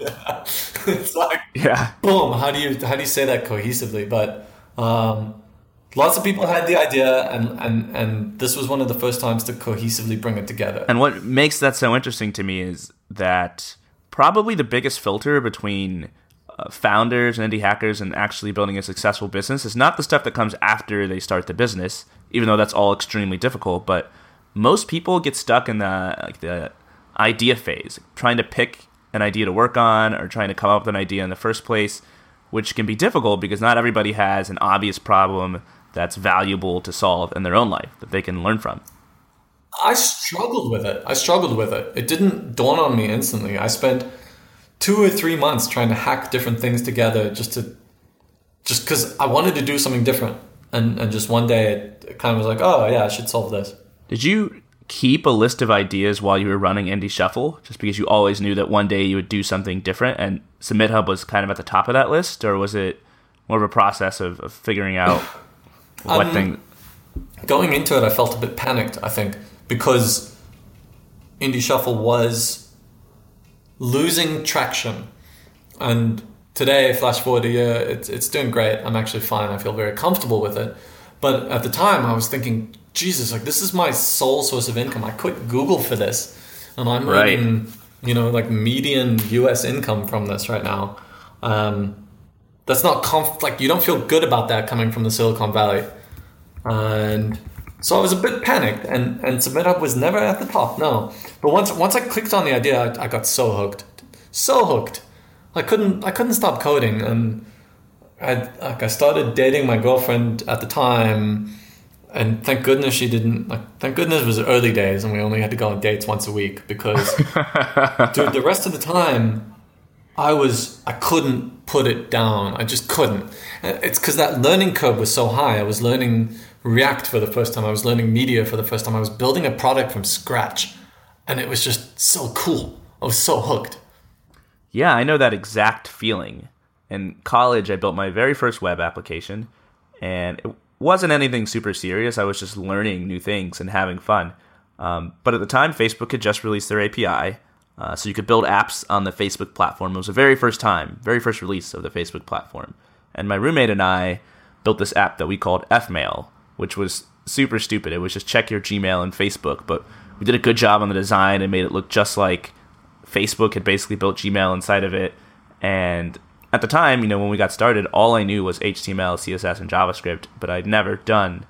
it's like yeah, boom. How do you how do you say that cohesively? But um, lots of people had the idea, and and and this was one of the first times to cohesively bring it together. and what makes that so interesting to me is that probably the biggest filter between uh, founders and indie hackers and actually building a successful business is not the stuff that comes after they start the business, even though that's all extremely difficult. But most people get stuck in the like the idea phase, trying to pick an idea to work on or trying to come up with an idea in the first place, which can be difficult because not everybody has an obvious problem that's valuable to solve in their own life that they can learn from. I struggled with it. I struggled with it. It didn't dawn on me instantly. I spent two or three months trying to hack different things together just to just because I wanted to do something different. And and just one day it, it kind of was like, oh yeah, I should solve this. Did you keep a list of ideas while you were running Indie Shuffle just because you always knew that one day you would do something different and SubmitHub was kind of at the top of that list? Or was it more of a process of, of figuring out what Um, thing? Going into it, I felt a bit panicked. I think because Indie Shuffle was losing traction, and today, flash forward a year, it's it's doing great. I'm actually fine. I feel very comfortable with it. But at the time, I was thinking, Jesus, like this is my sole source of income. I quit Google for this, and I'm Right. earning, you know, like median U.S. income from this right now. Um, that's not comf- like you don't feel good about that coming from the Silicon Valley, and so I was a bit panicked. And and SubmitHub was never at the top, no. But once once I clicked on the idea, I, I got so hooked, so hooked. I couldn't I couldn't stop coding, and I like I started dating my girlfriend at the time, and thank goodness she didn't. Like thank goodness it was early days, and we only had to go on dates once a week because, dude, the rest of the time. I was I couldn't put it down. I just couldn't. It's because that learning curve was so high. I was learning React for the first time. I was learning Meteor for the first time. I was building a product from scratch, and it was just so cool. I was so hooked. Yeah, I know that exact feeling. In college, I built my very first web application, and it wasn't anything super serious. I was just learning new things and having fun. Um, but at the time, Facebook had just released their API, uh, so you could build apps on the Facebook platform. It was the very first time, very first release of the Facebook platform. And my roommate and I built this app that we called Fmail, which was super stupid. It was just check your Gmail and Facebook, but we did a good job on the design and made it look just like Facebook had basically built Gmail inside of it. And at the time, you know, when we got started, all I knew was HTML, CSS, and JavaScript, but I'd never done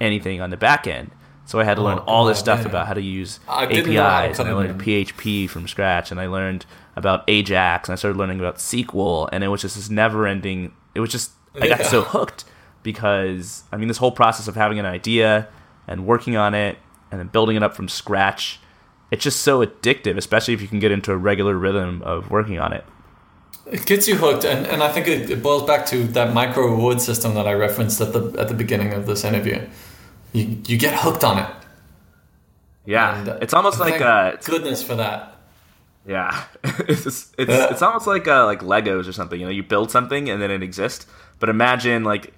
anything on the back end. So I had to learn Oh, all this God, stuff yeah. about how to use I didn't know how APIs, and I learned them. PHP from scratch, and I learned about Ajax, and I started learning about SQL, and it was just this never-ending. It was just I got so hooked because I mean, this whole process of having an idea and working on it and then building it up from scratch, it's just so addictive, especially if you can get into a regular rhythm of working on it. It gets you hooked, and, and I think it, it boils back to that micro reward system that I referenced at the at the beginning of this interview. You you get hooked on it. Yeah, And, uh, it's almost like thank uh, it's- goodness for that. Yeah, it's just, it's Yeah. it's almost like uh, like Legos or something. You know, you build something and then it exists. But imagine like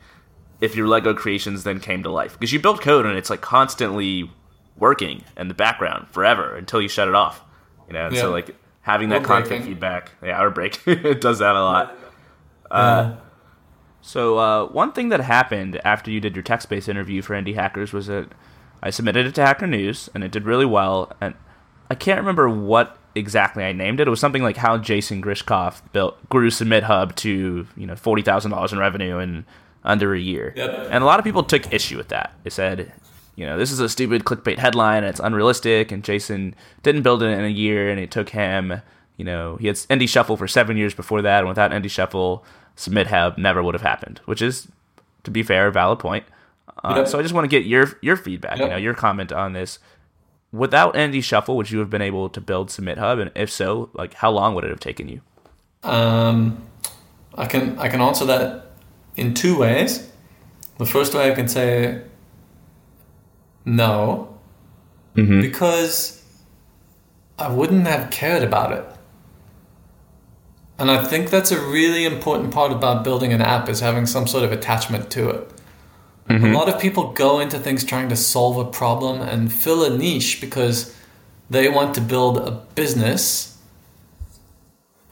if your Lego creations then came to life because you build code and it's like constantly working in the background forever until you shut it off. You know, and so like having that Or content breaking. feedback, yeah, or break, it does that a lot. Uh, So uh, one thing that happened after you did your text-based interview for Indie Hackers was that I submitted it to Hacker News and it did really well. And I can't remember what exactly I named it. It was something like how Jason Grishkoff built grew SubmitHub to you know forty thousand dollars in revenue in under a year. Yep. And a lot of people took issue with that. They said, you know, this is a stupid clickbait headline and it's unrealistic. And Jason didn't build it in a year, and it took him. You know, he had Indie Shuffle for seven years before that, and without Indie Shuffle, SubmitHub never would have happened. Which is, to be fair, a valid point. Uh. So I just want to get your your feedback, you know, your comment on this. Without Indie Shuffle, would you have been able to build SubmitHub? And if so, like how long would it have taken you? Um, I can I can answer that in two ways. The first way I can say no, because I wouldn't have cared about it. And I think that's a really important part about building an app is having some sort of attachment to it. A mm-hmm. lot of people go into things trying to solve a problem and fill a niche because they want to build a business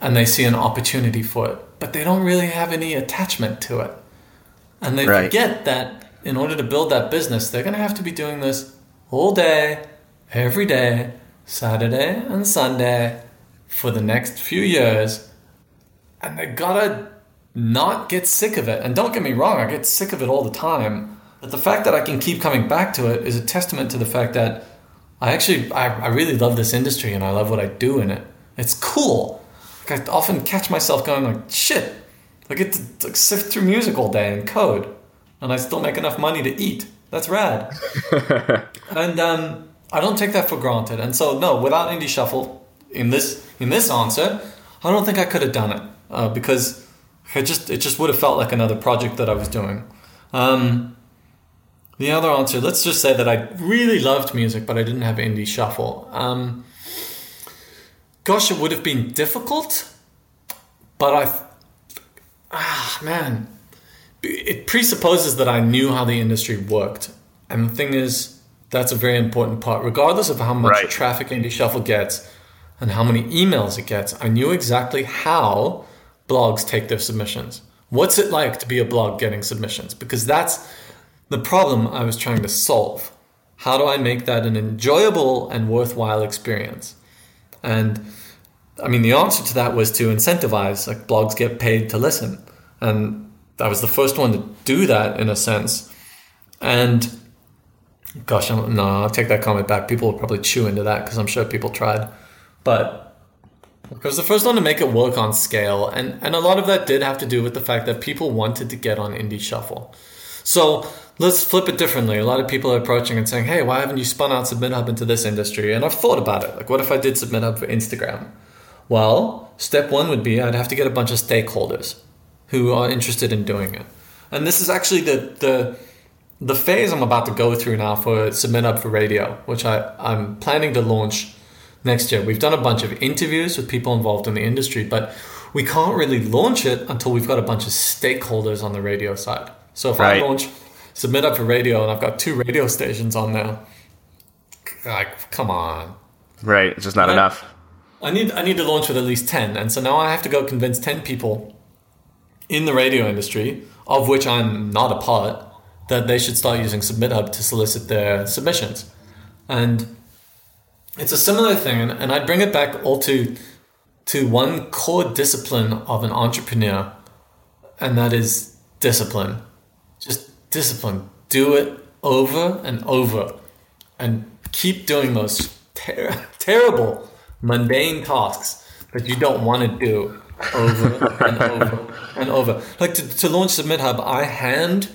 and they see an opportunity for it, but they don't really have any attachment to it. And they Right. forget that in order to build that business, they're going to have to be doing this all day, every day, Saturday and Sunday for the next few years. And they gotta not get sick of it. And don't get me wrong, I get sick of it all the time. But the fact that I can keep coming back to it is a testament to the fact that I actually I, I really love this industry and I love what I do in it. It's cool. Like I often catch myself going like, shit, I get to like, sift through music all day and code, and I still make enough money to eat. That's rad. and um, I don't take that for granted. And so no, without Indie Shuffle in this in this answer, I don't think I could have done it uh, because it just it just would have felt like another project that I was doing. Um, the other answer, let's just say that I really loved music, but I didn't have Indie Shuffle. Um, gosh, it would have been difficult, but I, ah, man, it presupposes that I knew how the industry worked. And the thing is, that's a very important part. Regardless of how much Right. traffic Indie Shuffle gets and how many emails it gets, I knew exactly how blogs take their submissions. What's it like to be a blog getting submissions? Because that's the problem I was trying to solve. How do I make that an enjoyable and worthwhile experience? And I mean, the answer to that was to incentivize, like blogs get paid to listen. And I was the first one to do that in a sense. And gosh, I'm, no, I'll take that comment back. People will probably chew into that because I'm sure people tried. But I was the first one to make it work on scale. And, and a lot of that did have to do with the fact that people wanted to get on Indie Shuffle. So let's flip it differently. A lot of people are approaching and saying, hey, why haven't you spun out SubmitHub into this industry? And I've thought about it. Like, what if I did SubmitHub for Instagram? Well, step one would be I'd have to get a bunch of stakeholders who are interested in doing it. And this is actually the the the phase I'm about to go through now for SubmitHub for Radio, which I, I'm planning to launch next year. We've done a bunch of interviews with people involved in the industry, but we can't really launch it until we've got a bunch of stakeholders on the radio side. So if Right. I launch SubmitHub for Radio and I've got two radio stations on there, like, come on. Right. It's just not Right. enough. I need I need to launch with at least ten, and so now I have to go convince ten people in the radio industry, of which I'm not a part, that they should start using SubmitHub to solicit their submissions. And it's a similar thing, and, and I bring it back all to to one core discipline of an entrepreneur, and that is discipline. Just discipline. Do it over and over, and keep doing those ter- terrible, mundane tasks that you don't want to do over and over and over. Like to, to launch SubmitHub, I hand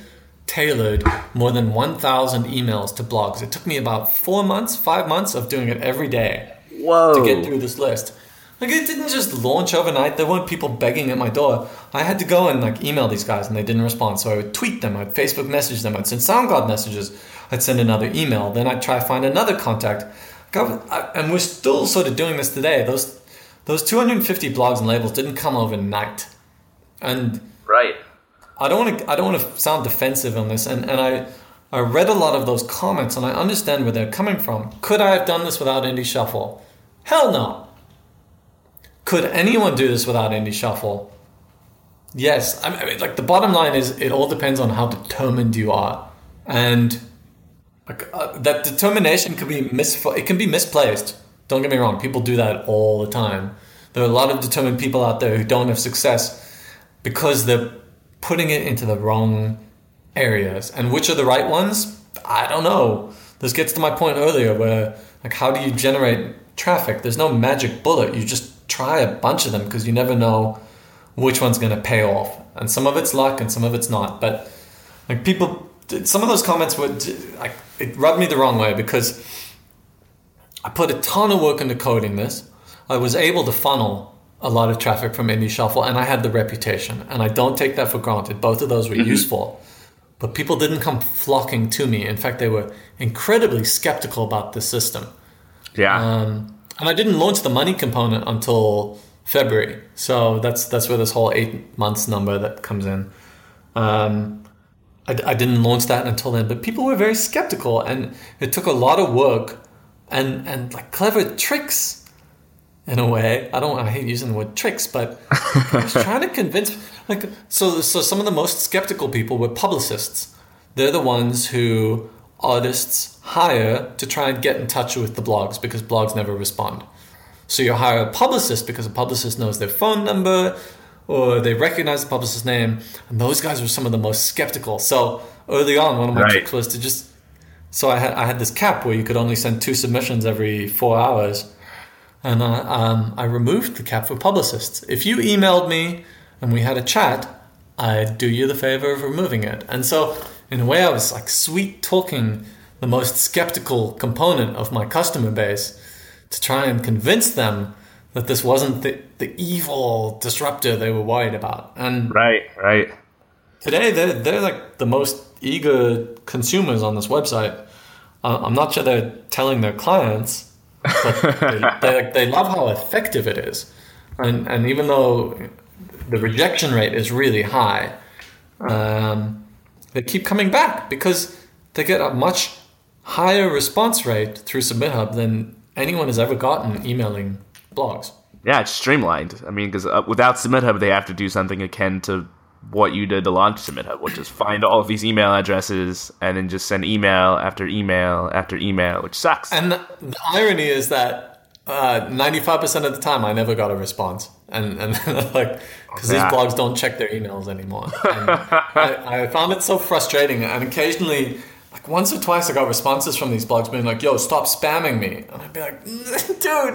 tailored more than 1,000 emails to blogs. It took me about four months, five months of doing it every day Whoa. to get through this list. Like it didn't just launch overnight. There weren't people begging at my door. I had to go and like email these guys, and they didn't respond. So I would tweet them, I'd Facebook message them, I'd send SoundCloud messages, I'd send another email. Then I'd try to find another contact. God, I- And we're still sort of doing this today. Those those 250 blogs and labels didn't come overnight, and Right. I don't want to. I don't want to sound defensive on this, and and I I read a lot of those comments, and I understand where they're coming from. Could I have done this without Indie Shuffle? Hell no. Could anyone do this without Indie Shuffle? Yes. I mean- like the bottom line is, it all depends on how determined you are, and uh, that determination can be mis. It can be misplaced. Don't get me wrong. People do that all the time. There are a lot of determined people out there who don't have success because they're putting it into the wrong areas. And which are the right ones? I don't know. This gets to my point earlier where like how do you generate traffic? There's no magic bullet. You just try a bunch of them because you never know which one's going to pay off. And some of it's luck and some of it's not. But like people some of those comments would like it rubbed me the wrong way because I put a ton of work into coding this. I was able to funnel a lot of traffic from Indie Shuffle, and I had the reputation, and I don't take that for granted. Both of those were useful, but people didn't come flocking to me. In fact, they were incredibly skeptical about the system. Yeah. Um, and I didn't launch the money component until February, so that's that's where this whole eight months number that comes in. Um, I, I didn't launch that until then, but people were very skeptical, and it took a lot of work and and like clever tricks in a way. I don't I hate using the word tricks, but I was trying to convince like so so some of the most skeptical people were publicists. They're the ones who artists hire to try and get in touch with the blogs because blogs never respond. So you hire a publicist because a publicist knows their phone number or they recognize the publicist's name. And those guys were some of the most skeptical. So early on, one of my Right. tricks was to just so I had I had this cap where you could only send two submissions every four hours, and uh, um, I removed the cap for publicists. If you emailed me and we had a chat, I'd do you the favor of removing it. And so, in a way, I was like sweet talking the most skeptical component of my customer base to try and convince them that this wasn't the, the evil disruptor they were worried about. And Right, right. today they're, they're like the most eager consumers on this website. Uh, I'm not sure they're telling their clients, they, they, they love how effective it is. And, and even though the rejection rate is really high, um, they keep coming back because they get a much higher response rate through SubmitHub than anyone has ever gotten emailing blogs. Yeah, it's streamlined. I mean, because uh, without SubmitHub, they have to do something akin to what you did to launch SubmitHub, which is find all of these email addresses and then just send email after email after email, which sucks. And the, the irony is that uh, 95% of the time I never got a response. And, and like, because Yeah. these blogs don't check their emails anymore. And I, I found it so frustrating. And occasionally, like once or twice, I got responses from these blogs being like, yo, stop spamming me. And I'd be like, dude, no,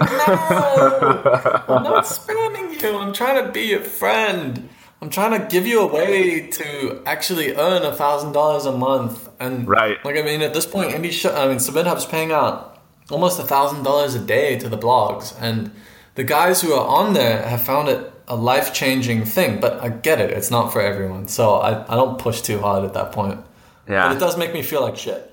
I'm not spamming you. I'm trying to be your friend. I'm trying to give you a way to actually earn a thousand dollars a month, and Right. like I mean, at this point, indie sh- I mean, SubmitHub's paying out almost a thousand dollars a day to the blogs, and the guys who are on there have found it a life changing thing. But I get it; it's not for everyone, so I, I don't push too hard at that point. yeah, But it does make me feel like shit.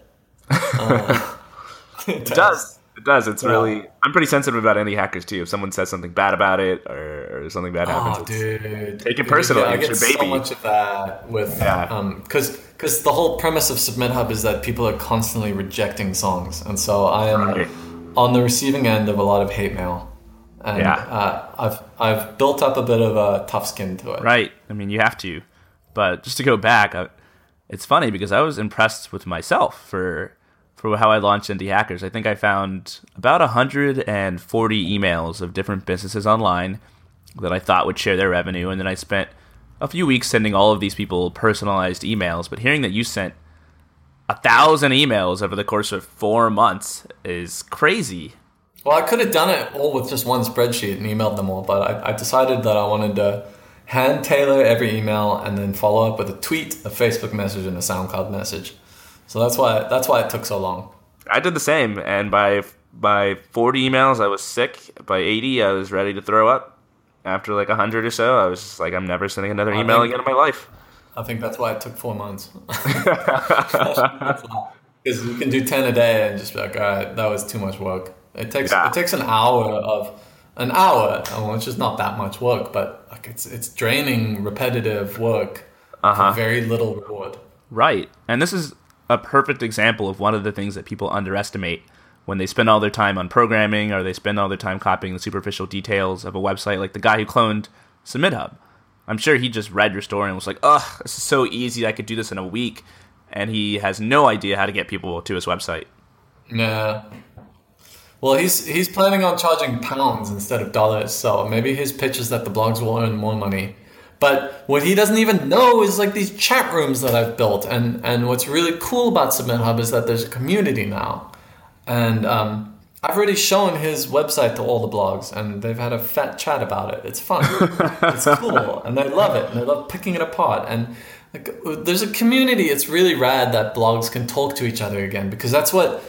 Uh, it It does. It does. It's really. I'm pretty sensitive about Indie Hackers too. If someone says something bad about it or, or something bad happens, Oh, dude. Take it personally, I it's get your so much of that with, Yeah. um, because because the whole premise of SubmitHub is that people are constantly rejecting songs, and so I am Right. on the receiving end of a lot of hate mail, and Yeah. uh, I've I've built up a bit of a tough skin to it. Right. I mean, you have to. But just to go back, I, it's funny because I was impressed with myself for for how I launched Indie Hackers. I think I found about 140 emails of different businesses online that I thought would share their revenue, and then I spent a few weeks sending all of these people personalized emails. But hearing that you sent a thousand emails over the course of four months is crazy. Well, I could have done it all with just one spreadsheet and emailed them all, but I, I decided that I wanted to hand tailor every email and then follow up with a tweet, a Facebook message, and a SoundCloud message. So that's why that's why it took so long. I did the same, and by by 40 emails, I was sick. By 80, I was ready to throw up. After like 100 or so, I was just like, I'm never sending another I email think- again in my life. I think that's why it took four months. Because you can do ten a day and just be like, all right, that was too much work. It takes Yeah. it takes an hour of an hour, well, which is not that much work, but like it's it's draining, repetitive work Uh-huh. for very little reward. Right. And this is a perfect example of one of the things that people underestimate when they spend all their time on programming or they spend all their time copying the superficial details of a website, like the guy who cloned SubmitHub. I'm sure he just read your story and was like, ugh, this is so easy. I could do this in a week. And he has no idea how to get people to his website. Yeah. Well, he's he's planning on charging pounds instead of dollars, so maybe his pitch is that the blogs will earn more money. But what he doesn't even know is like these chat rooms that I've built, and and what's really cool about SubmitHub is that there's a community now, and um, I've already shown his website to all the blogs, and they've had a fat chat about it. It's fun, it's cool, and they love it, and they love picking it apart. And like, there's a community. It's really rad that blogs can talk to each other again because that's what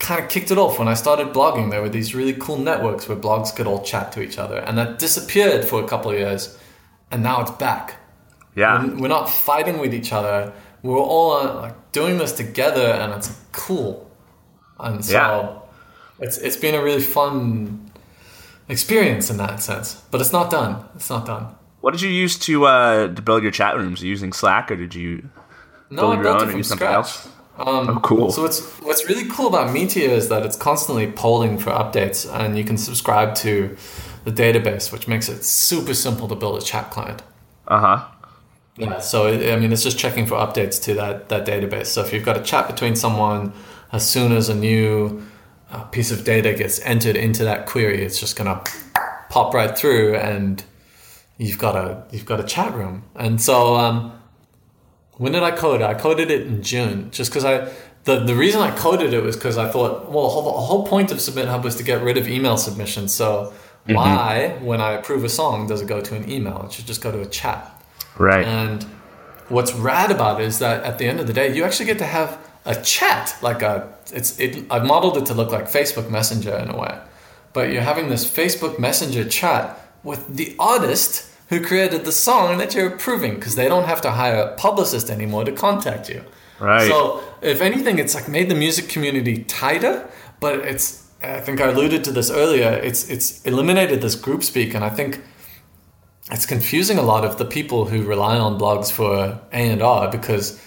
kind of kicked it off when I started blogging. There were these really cool networks where blogs could all chat to each other, and that disappeared for a couple of years, and now it's back. Yeah. We're, we're not fighting with each other. We're all uh, like doing this together, and it's cool. And so Yeah. it's it's been a really fun experience in that sense. But it's not done. It's not done. What did you use to uh, to build your chat rooms? Using Slack or did you? No, build I your built own it from use something scratch. else? Um, Oh, cool. So what's what's really cool about Meteor is that it's constantly polling for updates, and you can subscribe to the database, which makes it super simple to build a chat client. Uh huh. Yeah. So it, I mean, it's just checking for updates to that that database. So if you've got a chat between someone, as soon as a new uh, piece of data gets entered into that query, it's just gonna pop right through, and you've got a you've got a chat room. And so um, when did I code it? I coded it in June, just because I. The, the reason I coded it was because I thought, well, the whole, the whole point of SubmitHub was to get rid of email submissions. So Mm-hmm. why, when I approve a song, does it go to an email? It should just go to a chat. Right. And what's rad about it is that at the end of the day, you actually get to have a chat. Like a, it's it. I've modeled it to look like Facebook Messenger in a way, but you're having this Facebook Messenger chat with the artist who created the song that you're approving because they don't have to hire a publicist anymore to contact you. Right. So if anything, it's like made the music community tighter, but it's. I think I alluded to this earlier. It's it's eliminated this group speak, and I think it's confusing a lot of the people who rely on blogs for A and R because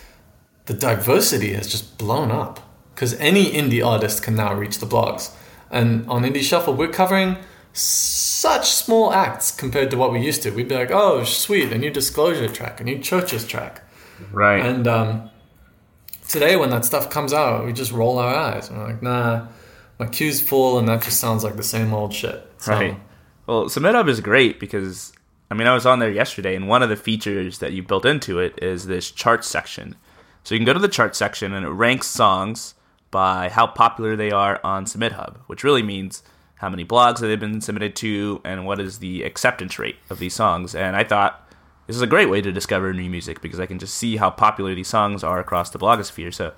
the diversity has just blown up. Because any indie artist can now reach the blogs, and on Indie Shuffle, we're covering such small acts compared to what we used to. We'd be like, "Oh, sweet, a new Disclosure track, a new CHVRCHES track," right. and um, today when that stuff comes out, we just roll our eyes. We're like, "Nah, my queue's full, and that just sounds like the same old shit." So, Right. Well, SubmitHub is great because I mean I was on there yesterday, and one of the features that you built into it is this chart section. So you can go to the chart section, and it ranks songs by how popular they are on SubmitHub, which really means how many blogs that they've been submitted to, and what is the acceptance rate of these songs. And I thought this is a great way to discover new music because I can just see how popular these songs are across the blogosphere. So,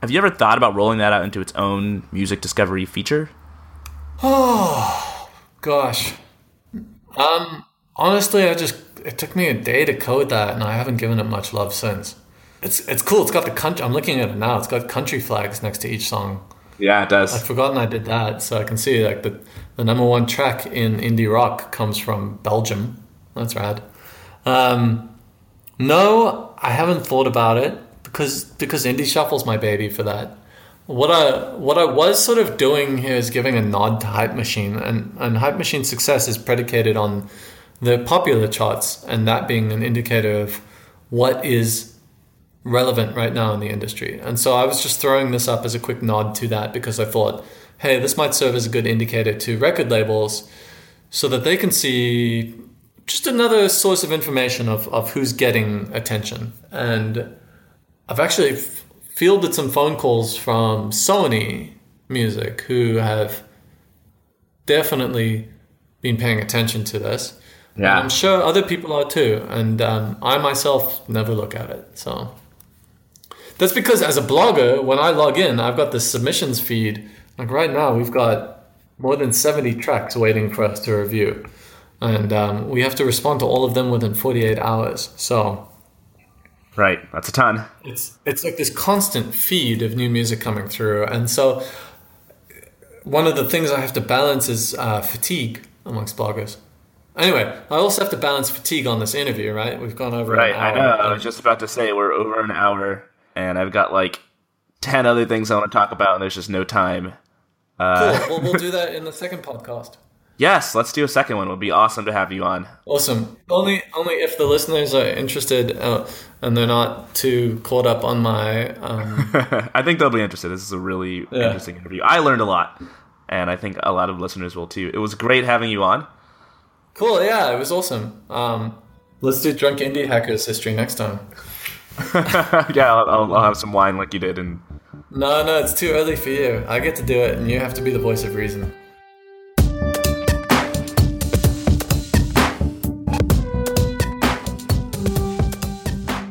have you ever thought about rolling that out into its own music discovery feature? Oh, gosh. Um honestly I just it took me a day to code that and I haven't given it much love since. It's it's cool. It's got the country I'm looking at it now. It's got country flags next to each song. Yeah, it does. I'd forgotten I did that, so I can see like the the number one track in indie rock comes from Belgium. That's rad. Um, no, I haven't thought about it because because indie shuffle's my baby for that. What I what I was sort of doing here is giving a nod to Hype Machine, and and Hype Machine's success is predicated on the popular charts, and that being an indicator of what is relevant right now in the industry. And so I was just throwing this up as a quick nod to that because I thought, hey, this might serve as a good indicator to record labels so that they can see just another source of information of, of who's getting attention. And I've actually fielded some phone calls from Sony Music who have definitely been paying attention to this. Yeah. And I'm sure other people are too. And um, I myself never look at it. So that's because as a blogger, when I log in, I've got the submissions feed. Like right now, we've got more than 70 tracks waiting for us to review. And um, we have to respond to all of them within 48 hours. So Right, that's a ton. it's it's like this constant feed of new music coming through. And so one of the things I have to balance is uh, fatigue amongst bloggers. Anyway, I also have to balance fatigue on this interview, right? We've gone over Right, I know. I was just about to say we're over an hour, and I've got like ten other things I want to talk about, and there's just no time. Uh, Cool. Well, we'll do that in the second podcast. Yes, let's do a second one. It would be awesome to have you on. Awesome. Only, only if the listeners are interested uh, and they're not too caught up on my. Um, I think they'll be interested. This is a really Yeah. interesting interview. I learned a lot, and I think a lot of listeners will too. It was great having you on. cool. Yeah, it was awesome. Um, let's do drunk indie hackers history next time. yeah, I'll, I'll, I'll have some wine like you did, and No, no, it's too early for you. I get to do it, and you have to be the voice of reason.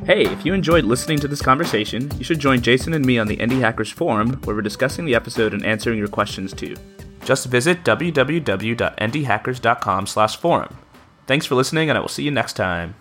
Hey, if you enjoyed listening to this conversation, you should join Jason and me on the Indie Hackers Forum, where we're discussing the episode and answering your questions too. Just visit www.indiehackers.com/forum. Thanks for listening, and I will see you next time.